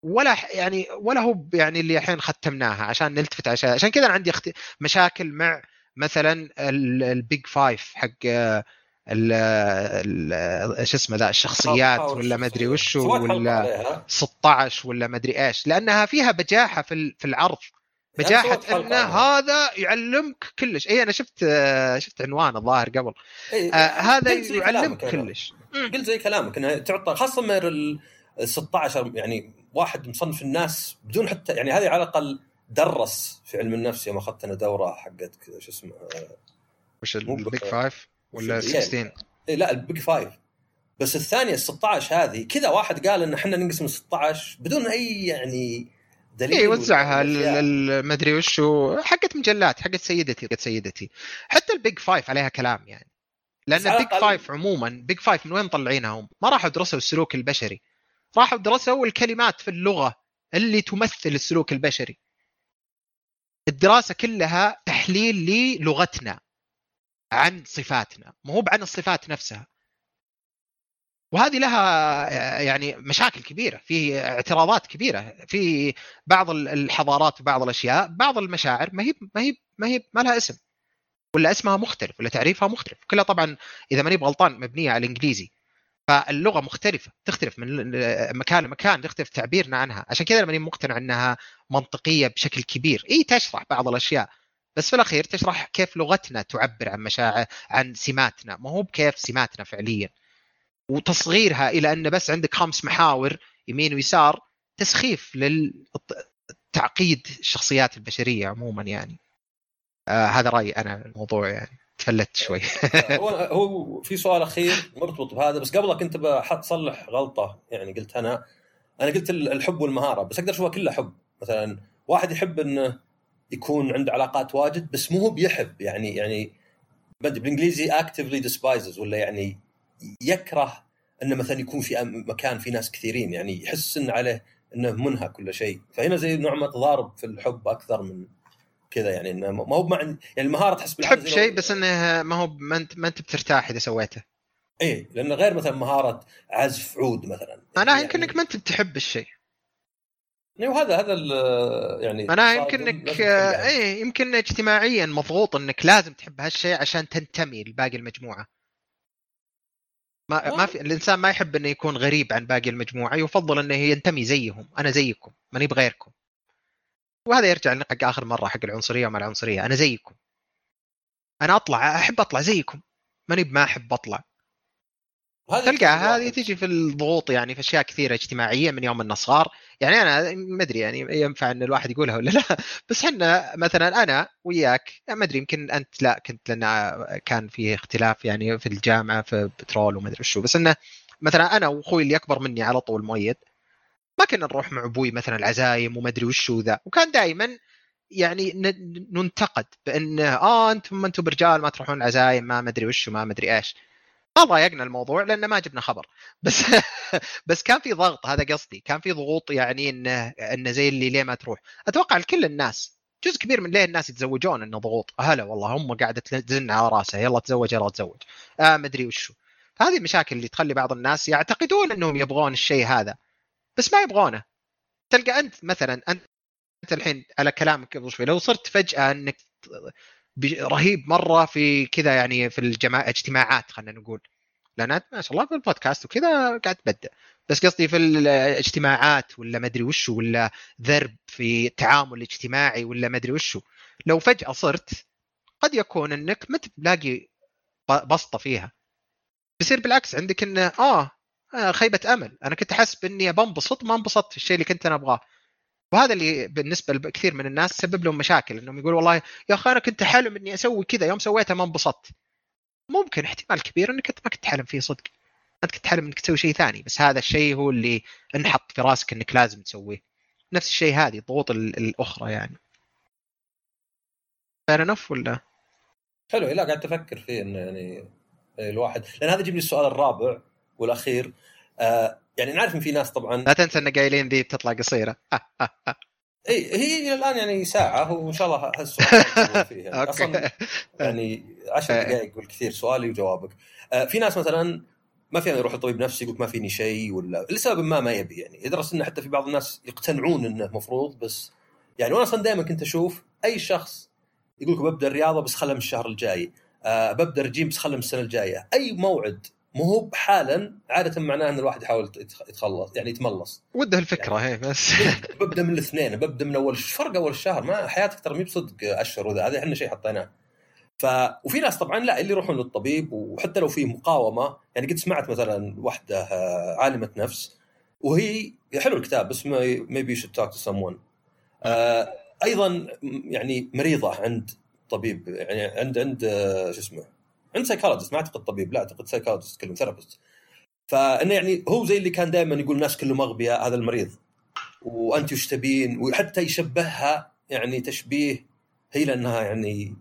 ولا يعني ولا هو يعني اللي الحين ختمناها عشان نلتفت عشان عشان كذا أنا عندي اخت... مشاكل مع مثلا ال Big Five حق شو اسمه ذا الشخصيات ولا ما أدري وش ولا 16 ولا ما أدري إيش لأنها فيها بجاحة في في العرض. بجاحة إن هذا يعلمك كلش. اي أنا شفت شفت عنوان الظاهر قبل. إيه آه هذا يعلمك كلش. قلت زي كلامك انها تعطى خاصه من ال 16 يعني واحد مصنف الناس بدون حتى يعني هذه على الأقل درس في علم النفس يوم أخذت أنا دورة حقت شو اسمه وش ال Big Five ولا 16 إيه لا ال Big Five بس الثانية ال 16 هذه كذا واحد قال إن إحنا نقسم 16 بدون أي يعني دليل. اي وزعها ما أدري وش حقت مجلات حقت سيدتي حقت سيدتي. حتى ال Big Five عليها كلام يعني. لأن ال Big Five عموما Big Five من وين مطلعينها هم؟ ما راحوا درسوا السلوك البشري. راحوا درسوا الكلمات في اللغة اللي تمثل السلوك البشري. الدراسة كلها تحليل للغتنا عن صفاتنا مو عن الصفات نفسها. وهذه لها يعني مشاكل كبيرة في اعتراضات كبيرة في بعض الحضارات وبعض الأشياء بعض المشاعر ما هي ما هي ما هي ما لها اسم ولا اسمها مختلف ولا تعريفها مختلف. كلها طبعا إذا ماني بغلطان مبنية على الإنجليزي. فاللغة مختلفة تختلف من مكان لمكان تختلف تعبيرنا عنها. عشان كذا ماني مقتنع إنها منطقية بشكل كبير. إي تشرح بعض الأشياء بس في الأخير تشرح كيف لغتنا تعبر عن مشاعر عن سماتنا. ما هو بكيف سماتنا فعليا. وتصغيرها إلى أن بس عندك خمس محاور يمين ويسار تسخيف للتعقيد الشخصيات البشرية عموما يعني. آه هذا رأيي أنا الموضوع يعني. تفلت شوي. هو هو في سؤال أخير مرتبط بهذا بس قبله كنت بحط صلح غلطة يعني قلت أنا. أنا قلت الحب والمهارة بس أقدر أشوفها كلها حب. مثلا واحد يحب إنه يكون عنده علاقات واجد بس مو هو بيحب. يعني يعني بالإنجليزي اكتفلي ديسبايزز ولا يعني يكره إنه مثلا يكون في مكان في ناس كثيرين. يعني يحس انه عليه إنه منهك كل شيء. فهنا زي نوع ما تضارب في الحب أكثر من كذا يعني إنه ما هو مع يعني المهارة تحس تحب شيء بس إنه ما هو ما انت ما أنت بترتاح إذا سويته. إيه لأنه غير مثلا مهارة عزف عود مثلا. أنا يعني يمكن إنك ما أنت بتحب الشيء. أيوه وهذا هذا يعني أنا يمكن انك إيه يمكن اجتماعيا مضغوط إنك لازم تحب هالشيء عشان تنتمي لباقي المجموعة. ما ما في الإنسان ما يحب إنه يكون غريب عن باقي المجموعة يفضل إنه ينتمي زيهم. أنا زيكم ماني بغيركم. وهذا يرجع حق آخر مرة حق العنصرية وما العنصرية. أنا زيكم. أنا أطلع أحب أطلع زيكم. ماني ما أحب أطلع. تلقى هذه تجي في الضغوط يعني في أشياء كثيرة اجتماعية من يوم النصار. يعني أنا ما أدري يعني ينفع إن الواحد يقولها ولا لا. بس إحنا مثلا أنا وياك ما أدري يمكن أنت لا كنت لأن كان في اختلاف يعني في الجامعة في بترول وما أدري شو. بس إنه مثلا أنا وأخوي اللي أكبر مني على طول مؤيد. ما كنا نروح مع أبوي مثلا العزايم وما أدري وش ذا وكان دائما يعني ننتقد بأن آه أنتم أنتم برجال ما تروحون العزايم ما أدري وش وما أدري إيش. ما ضايقنا الموضوع لأن ما جبنا خبر. بس بس كان في ضغط هذا قصدي. كان في ضغوط يعني إنه إنه زي اللي ليه ما تروح. أتوقع لكل الناس جزء كبير من ليه الناس يتزوجون إنه ضغوط. هلا والله هم قاعدة تزن على راسه يلا تزوج يلا تزوج. آه ما أدري وشو هذه المشاكل اللي تخلي بعض الناس يعتقدون إنهم يبغون الشيء هذا. بس ما يبغونه. تلقى أنت مثلا أنت انت الحين على كلامك قبل شوي لو صرت فجأة أنك رهيب مرة في كذا يعني في الجماعة اجتماعات خلينا نقول. لأن ما شاء الله في البودكاست وكذا قاعد تبدع. بس قصدي في الاجتماعات ولا ما أدري وشو ولا ذرب في التعامل الاجتماعي ولا ما أدري وشو. لو فجأة صرت قد يكون أنك ما تلاقي بسطة فيها. بيصير بالعكس عندك إنه آه, خيبة أمل. أنا كنت أحس بإني بنبسط ما انبسطت في الشيء اللي كنت أنا أبغاه. وهذا اللي بالنسبة لكثير من الناس سبب لهم مشاكل إنهم يقولوا والله يا أخي أنا كنت حلم إني أسوي كذا يوم سويته ما انبسطت. ممكن احتمال كبير إنك أنت ما كنت تحلم فيه صدق. أنت كنت تحلم إنك تسوي شيء ثاني بس هذا الشيء هو اللي انحط في راسك إنك لازم تسويه. نفس الشيء هذه الضغوط الأخرى يعني. فير انف ولا؟ حلو لا قاعد تفكر فيه انه يعني الواحد لأن هذا يجيب لي السؤال الرابع. والأخير. آه يعني نعرف إن في ناس طبعا لا تنسى إن قايلين ذي بتطلع قصيرة. إي هي إلى الآن يعني ساعة وان شاء الله هالسؤال فيه يعني أصلا يعني 10 دقائق بالكثير سؤالي وجوابك. آه في ناس مثلا ما في يروح لطبيب نفسي يقول ما فيني شيء ولا لسبب ما ما يبي يعني. يدرس انه حتى في بعض الناس يقتنعون إنه مفروض بس يعني وأنا أصلا دائما كنت أشوف أي شخص يقول لك ببدأ الرياضة بس خلها من الشهر الجاي. أه ببدأ الجيم بس خلها من السنة الجاية. أي موعد مو هو حالا عاده معناه إن الواحد يحاول يتخلص يعني يتملص. وده الفكرة هي بس. ببدأ من الاثنين ببدأ من أول فرق أول الشهر ما حياتك ترى مي بصدق أشهر وذا هذا إحنا شيء حطيناه. ف وفي ناس طبعا لا اللي يروحون للطبيب وحتى لو في مقاومة يعني قد سمعت مثلا واحدة آه، عالمة نفس وهي حلو الكتاب بس Maybe You Should Talk to Someone أيضا يعني مريضة عند طبيب يعني عند عند آه، شو اسمه عند psychologist ما أعتقد طبيب. لا أعتقد psychologist كلهم therapist فإنه يعني هو زي اللي كان دائما يقول الناس كلهم أغبياء هذا المريض. وأنت وش تبين؟ وحتى يشبهها يعني تشبيه هي لأنها يعني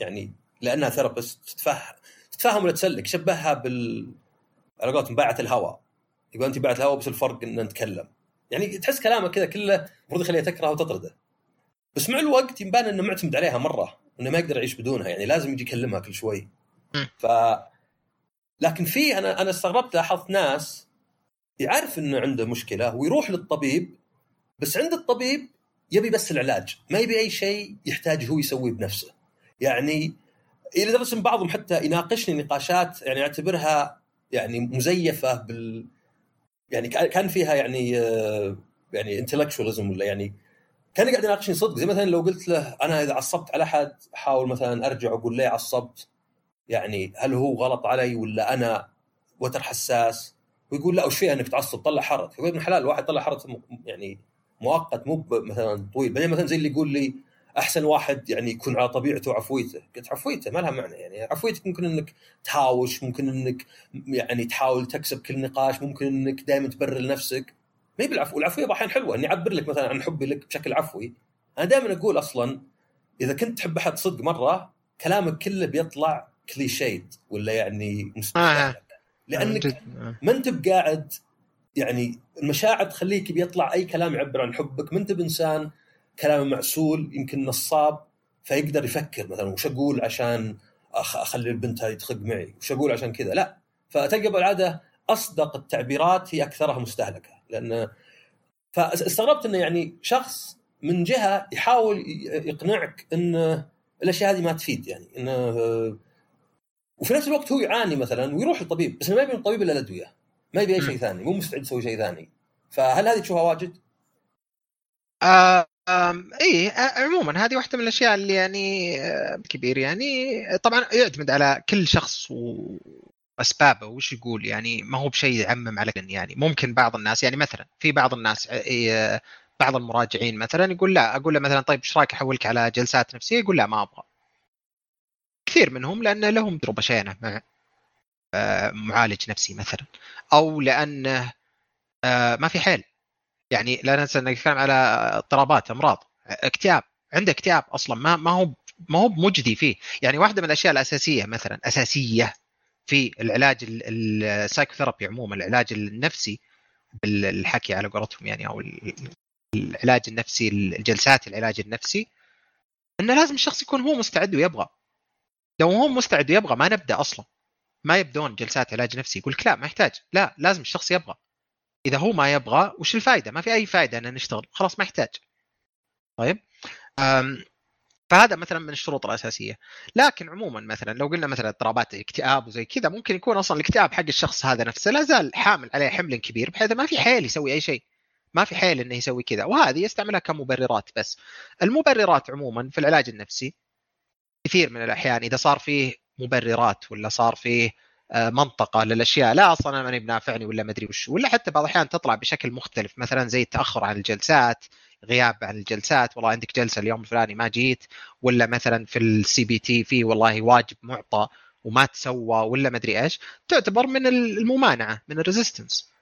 يعني لأنها therapist تتفهم تتفهم ولا تسلك. شبهها بال على قولتهم باعة الهواء. يقول أنت باعة الهواء بس الفرق ان نتكلم. يعني تحس كلامه كذا كله المفروض يخليها تكره وتطرده. بس مع الوقت يبان إنه معتمد عليها مرة إنه ما يقدر يعيش بدونها. يعني لازم يجي يكلمها كل شوي. ف لكن في أنا أنا استغربت لاحظت ناس يعرف إنه عنده مشكلة ويروح للطبيب بس عند الطبيب يبي بس العلاج ما يبي أي شيء يحتاج هو يسويه بنفسه. يعني إلى درجة إن بعضهم حتى يناقشني نقاشات يعني أعتبرها يعني مزيفة بال يعني كان فيها يعني آه، يعني انتلكشواليزم ولا يعني كان قاعد يناقشني صدق زي مثلا لو قلت له أنا إذا عصبت على أحد احاول مثلا أرجع وأقول ليه عصبت؟ يعني هل هو غلط علي ولا أنا وتر حساس؟ ويقول لا وش فيها أنك تعصب طلع حرث يقول ابن حلال الواحد طلع حرث يعني مؤقت مو مثلا طويل. بعدين مثلا زي اللي يقول لي أحسن واحد يعني يكون على طبيعته وعفويته قلت عفويته ما لها معنى يعني. عفويتك ممكن إنك تهاوش ممكن إنك يعني تحاول تكسب كل نقاش ممكن إنك دائما تبرر لنفسك. ما هي بالعفو والعفوية أحيانا حلوة. إني أعبر لك مثلا عن حبي لك بشكل عفوي. أنا دائما أقول أصلا إذا كنت تحب أحد صدق مرة كلامك كله بيطلع كليشيد ولا يعني آه. لأنك آه. ما أنت بقاعد يعني المشاعر تخليك بيطلع أي كلام يعبر عن حبك. ما أنت بإنسان كلامه معسول يمكن نصاب فيقدر يفكر مثلا وش أقول عشان أخلي البنت هذه تخق معي؟ وش أقول عشان كذا؟ لا. فتلقى بالعاده أصدق التعبيرات هي أكثرها مستهلكة. لأن فاستغربت إنه يعني شخص من جهة يحاول يقنعك إن الأشياء هذه ما تفيد يعني. إنه وفي نفس الوقت هو يعاني مثلا ويروح للطبيب بس ما يبي الطبيب إلا الادويه ما يبي أي شيء ثاني مو مستعد يسوي شيء ثاني. فهل هذه تشوفها واجد؟ آه إي عموما هذه واحدة من الأشياء اللي يعني كبير يعني. طبعا يعتمد على كل شخص وأسبابه وش يقول؟ يعني ما هو بشيء يعمم على يعني. ممكن بعض الناس يعني مثلا في بعض الناس بعض المراجعين مثلا يقول لا أقول له مثلا طيب إيش رأيك أحولك على جلسات نفسية؟ يقول لا ما أبغى. كثير منهم لأن لهم تجربه شينة مع معالج نفسي مثلا أو لأنه ما في حيل. يعني لا ننسى إنك نتكلم على اضطرابات أمراض. اكتئاب عنده اكتئاب أصلا ما ما هو ما هو مجدي فيه. يعني واحدة من الأشياء الأساسية مثلا أساسية في العلاج السايكوثيرابي عموما العلاج النفسي بالحكي على قولتهم يعني أو العلاج النفسي الجلسات العلاج النفسي إنه لازم الشخص يكون هو مستعد ويبغى. لو هو مستعد ويبغى ما نبدأ أصلا. ما يبدون جلسات علاج نفسي يقول لا ما يحتاج. لا لازم الشخص يبغى. إذا هو ما يبغى وش الفائده ما في أي فائده ان نشتغل. خلاص ما يحتاج. طيب؟ فهذا مثلا من الشروط الأساسية. لكن عموما مثلا لو قلنا مثلا اضطرابات اكتئاب وزي كذا ممكن يكون أصلا الاكتئاب حق الشخص هذا نفسه لا زال حامل عليه حمل كبير بحيث ما في حيل يسوي أي شيء. ما في حيل إنه يسوي كذا. وهذه يستعملها كمبررات بس. المبررات عموما في العلاج النفسي كثير من الأحيان إذا صار فيه مبررات ولا صار فيه آه، منطقة للأشياء لا أصلا أنا ماني بنافعني ولا ما أدري وش ولا حتى بعض الأحيان تطلع بشكل مختلف مثلا زي التأخر عن الجلسات غياب عن الجلسات والله عندك جلسة اليوم الفلاني ما جيت ولا مثلا في ال CBT في والله واجب معطى وما تسوى ولا ما أدري إيش تعتبر من الممانعة من ال resistance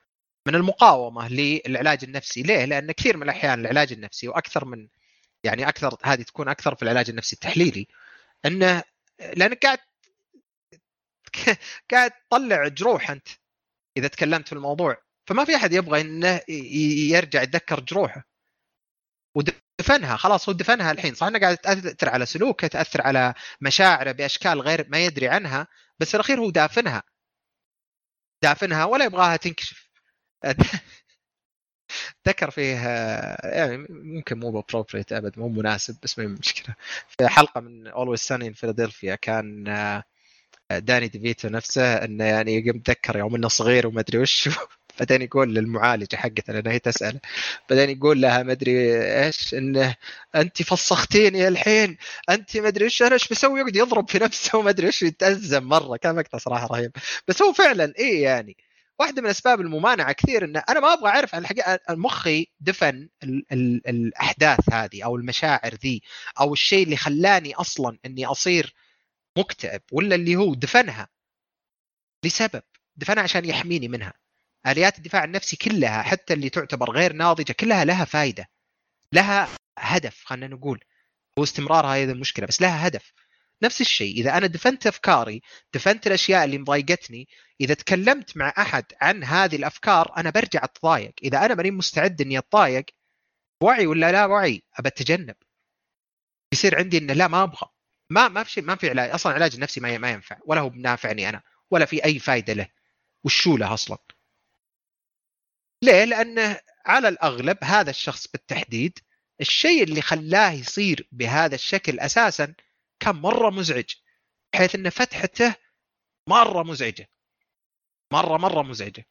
من المقاومة للعلاج النفسي ليه؟ لأن كثير من الأحيان العلاج النفسي وأكثر من يعني أكثر هذه تكون أكثر في العلاج النفسي التحليلي إنه لأنك قاعد قاعد تطلع جروح أنت إذا تكلمت في الموضوع. فما في أحد يبغى إنه يرجع يتذكر جروحه. ودفنها خلاص هو دفنها الحين. صح إنه قاعد تأثر على سلوكه تأثر على مشاعره بأشكال غير ما يدري عنها بس الأخير هو دافنها. دافنها ولا يبغاها تنكشف. ذكر فيه يعني ممكن مو appropriate أبد مو مناسب بس ما هي مشكلة. في حلقة من Always Sunny in Philadelphia كان داني ديفيتو نفسه إنه يعني يقوم تذكر يوم إنه صغير وما أدري وش بعدين يقول للمعالجة حقته لانها هي تسأله. بعدين يقول لها ما أدري إيش إنه انت فسختيني الحين انت ما أدري إيش أنا إيش بسوي؟ يقعد يضرب في نفسه وما أدري إيش يتأزم مرة كان مقطع صراحة رهيب. بس هو فعلا إيه يعني واحدة من أسباب الممانعة كثير إن أنا ما أبغى أعرف الحقيقة مخي دفن ال ال الأحداث هذه أو المشاعر ذي أو الشيء اللي خلاني أصلا إني أصير مكتئب ولا اللي هو دفنها لسبب دفنها عشان يحميني منها. آليات الدفاع النفسي كلها حتى اللي تعتبر غير ناضجة كلها لها فائده لها هدف خلينا نقول هو استمرار هذه المشكلة بس لها هدف. نفس الشيء. إذا أنا دفنت أفكاري دفنت الأشياء اللي مضايقتني إذا تكلمت مع أحد عن هذه الأفكار أنا برجع أتضايق. إذا أنا ماني مستعد إني أتضايق وعي ولا لا وعي أبى أتجنب. يصير عندي إنه لا ما أبغى. ما ما في شيء ما في علاج. أصلا العلاج النفسي ما ما ينفع. ولا هو بنافعني أنا ولا في أي فائده له. وشو له أصلا؟ ليه؟ لأنه على الأغلب هذا الشخص بالتحديد الشيء اللي خلاه يصير بهذا الشكل أساسا كان مرة مزعج بحيث إن فتحته مرة مزعجة. مرة مرة مزعجة.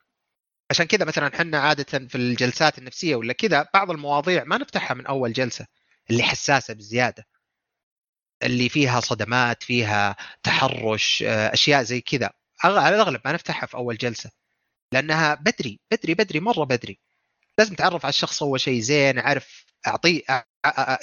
عشان كذا مثلا إحنا عادة في الجلسات النفسية ولا كذا بعض المواضيع ما نفتحها من أول جلسة اللي حساسة بزيادة اللي فيها صدمات فيها تحرش أشياء زي كذا. على الأغلب ما نفتحها في أول جلسة لأنها بدري بدري بدري مرة بدري. لازم اتعرف على الشخص اول شيء زين اعرف اعطيه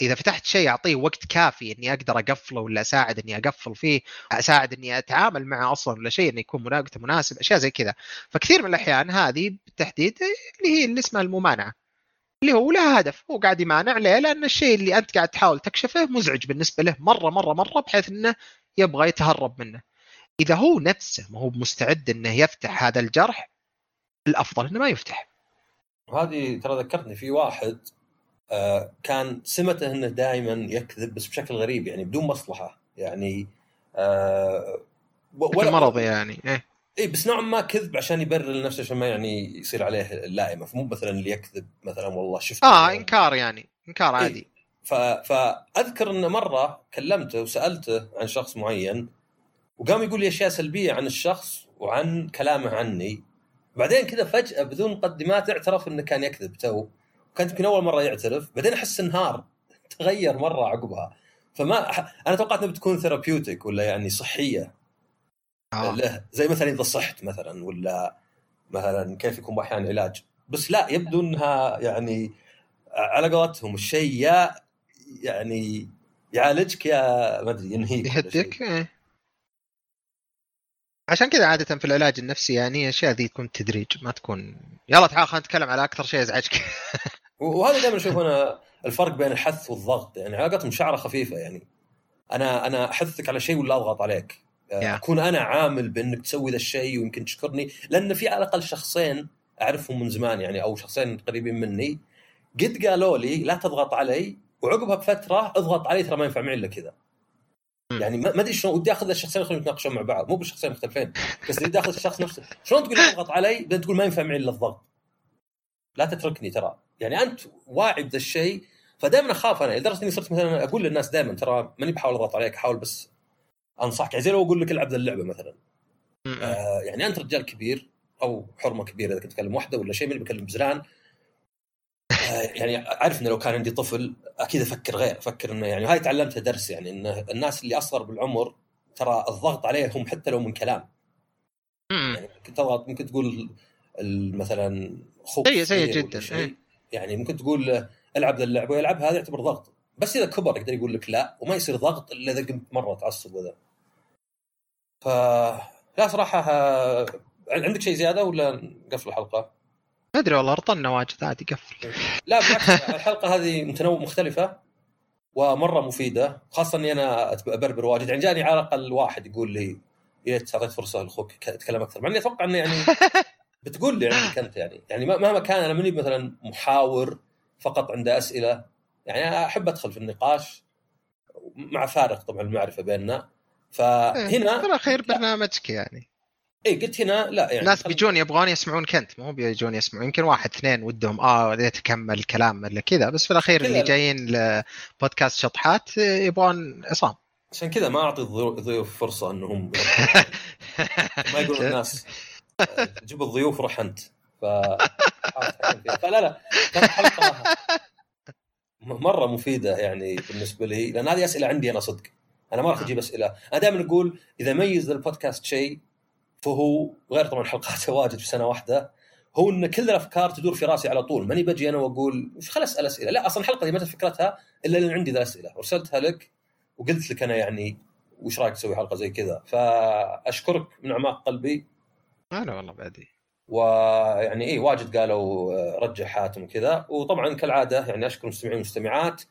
إذا فتحت شيء أعطيه وقت كافي إني أقدر أقفله ولا أساعد إني أقفل فيه أساعد إني أتعامل معه أصلا ولا شيء إنه يكون وقته مناسب أشياء زي كذا. فكثير من الأحيان هذه بالتحديد اللي هي اللي اسمها الممانعة. اللي هو له هدف هو قاعد يمانع ليه؟ لأن الشيء اللي أنت قاعد تحاول تكشفه مزعج بالنسبة له مره مره مرة بحيث إنه يبغى يتهرب منه. إذا هو نفسه ما هو مستعد إنه يفتح هذا الجرح الأفضل إنه ما يفتح. وهذه ترى ذكرتني في واحد كان سمته إنه دائما يكذب بس بشكل غريب يعني بدون مصلحة يعني آه ولا مرض يعني إيه. اي بس نوعا ما كذب عشان يبرر لنفسه عشان ما يعني يصير عليه اللائمه فمو مثلا اللي يكذب مثلا والله شفت آه إنكار يعني إنكار عادي. إيه؟ ف... فأذكر إنه مرة كلمته وسألته عن شخص معين وقام يقول لي أشياء سلبية عن الشخص وعن كلامه عني. بعدين كذا فجأة بدون مقدمات اعترف إنه كان يكذب تو كانت يمكن أول مرة يعترف بعدين أحس إنهار تغير مرة عقبها. فما أنا توقعت إنها بتكون therapeutic ولا يعني صحية. آه. له زي مثلا إذا صحت مثلا ولا مثلا كيف يكون أحيانا علاج بس لا يبدو إنها يعني على قولتهم الشيء يا يعني يعالجك يا ما أدري ينهيك يهدك عشان كذا عادة في العلاج النفسي يعني أشياء ذي تكون تدريج ما تكون. يلا تعال خلينا نتكلم على أكثر شيء ازعجك وهذا دائما أشوف أنا الفرق بين الحث والضغط. يعني علاقتهم شعرة خفيفة يعني. أنا أنا أحثك على شيء ولا أضغط عليك. yeah. أكون أنا عامل بأنك تسوي ذا الشيء ويمكن تشكرني. لأن في على الأقل شخصين أعرفهم من زمان يعني أو شخصين قريبين مني. قد قالوا لي لا تضغط علي وعقبها بفترة اضغط علي ترى ما ينفع معي إلا كذا. يعني ما أدري شلون ودي أخذ الشخصين يخلون يتناقشون مع بعض. مو بالشخصين مختلفين بس ودي أخذ الشخص نفسه. شلون تقول أضغط علي بعدين تقول ما ينفع معي إلا الضغط؟ لا تتركني ترى. يعني أنت واعي بذا الشيء فدائما أخاف أنا. لدرجة إني صرت مثلا أقول للناس دائما ترى ماني بحاول أضغط عليك احاول بس أنصحك. يعني زي لو أقول لك العب ذا اللعبة مثلا. آه يعني أنت رجال كبير أو حرمة كبيرة إذا كنت تكلم واحدة ولا شيء ماني بكلم بزران يعني أعرف إنه لو كان عندي طفل أكيد أفكر غير أفكر إنه يعني هاي تعلمتها درس يعني إنه الناس اللي أصغر بالعمر ترى الضغط عليهم حتى لو من كلام. يعني ممكن تضغط ممكن تقول مثلا خوف سيء سيء جدا. يعني ممكن تقول العب ذا اللعبة ويلعبها هذا يعتبر ضغط. بس إذا كبر يقدر يقول لك لا وما يصير ضغط إلا إذا قمت مرة تعصب وذا. ف لا صراحة عندك شيء زيادة ولا نقفل الحلقة؟ ما أدري والله رطلنا واجد عادي قفل. لا بالعكس الحلقة هذه متنوع مختلفه ومرة مفيدة خاصة إني أنا أبربر واجد. يعني جاني على الأقل واحد يقول لي يا ريت أعطيت فرصة لأخوك يتكلم أكثر. مع إني أتوقع إنه يعني بتقول لي عندك انت يعني. يعني مهما كان أنا ماني مثلا محاور فقط عنده أسئلة. يعني أنا أحب أدخل في النقاش مع فارق طبعا المعرفة بيننا. فهنا ترى خير برنامجك يعني. اي قلت هنا لا يعني الناس بيجون يبغون يسمعونك أنت. مو بيجون يسمعون يمكن واحد اثنين ودهم آه ريت اكمل كلام ولا كذا. بس في الأخير اللي. جايين لبودكاست شطحات آه، يبغون عصام. عشان كذا ما أعطي الضيو- الضيوف فرصة إنهم ما يقولون الناس. آه، جيب الضيوف روح انت. ف فلا لا مرة مفيدة يعني بالنسبة لي لأن هذه أسئلة عندي أنا صدق. أنا ما راح أجيب أسئلة. أنا دائما أقول إذا ميز البودكاست شيء فهو غير طبعا حلقاته واجد في سنة واحدة هو إن كل الأفكار تدور في رأسي على طول. ماني بجي أنا وأقول وش خل أسأل أسئلة؟ لا أصلا الحلقة دي ما فكرتها إلا لأن عندي ذا أرسلتها لك وقلت لك أنا يعني وش رأيك تسوي حلقة زي كذا. فأشكرك من أعماق قلبي. أنا والله بعدي. ويعني إيه واجد قالوا آه، رجع حاتم وكذا. وطبعا كالعادة يعني أشكر المستمعين والمستمعات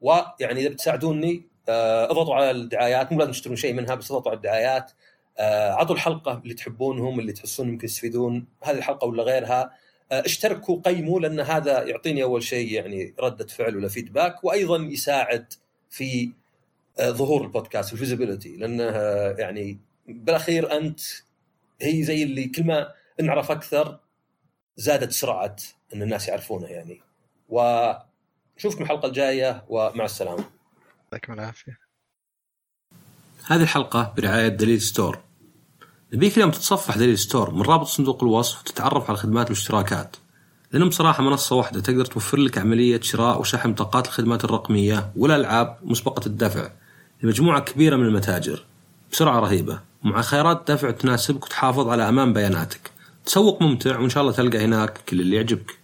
ويعني إذا بتساعدوني آه، اضغطوا على الدعايات. مو لازم تشترون شيء منها بس اضغطوا على الدعايات. آه، عطوا الحلقة اللي تحبونهم اللي تحسون يمكن يستفيدون هذه الحلقة ولا غيرها. آه، اشتركوا قيموا لأن هذا يعطيني أول شيء يعني ردة فعل ولا feedback وأيضا يساعد في آه، ظهور البودكاست ال visibility لأنه آه، يعني بالأخير أنت هي زي اللي كل ما نعرف أكثر زادت سرعة إن الناس يعرفونه يعني. ونشوفكم الحلقة الجاية ومع السلامة. يعطيكم العافية. هذه الحلقة برعاية دليل ستور. نبيك اليوم تتصفح دليل ستور من رابط صندوق الوصف وتتعرف على الخدمات والاشتراكات لأنهم بصراحة منصة واحدة تقدر توفر لك عملية شراء وشحن بطاقات الخدمات الرقمية والألعاب مسبقة الدفع لمجموعة كبيرة من المتاجر بسرعة رهيبة. ومع خيارات دفع تناسبك وتحافظ على أمان بياناتك. تسوق ممتع وإن شاء الله تلقى هناك كل اللي يعجبك.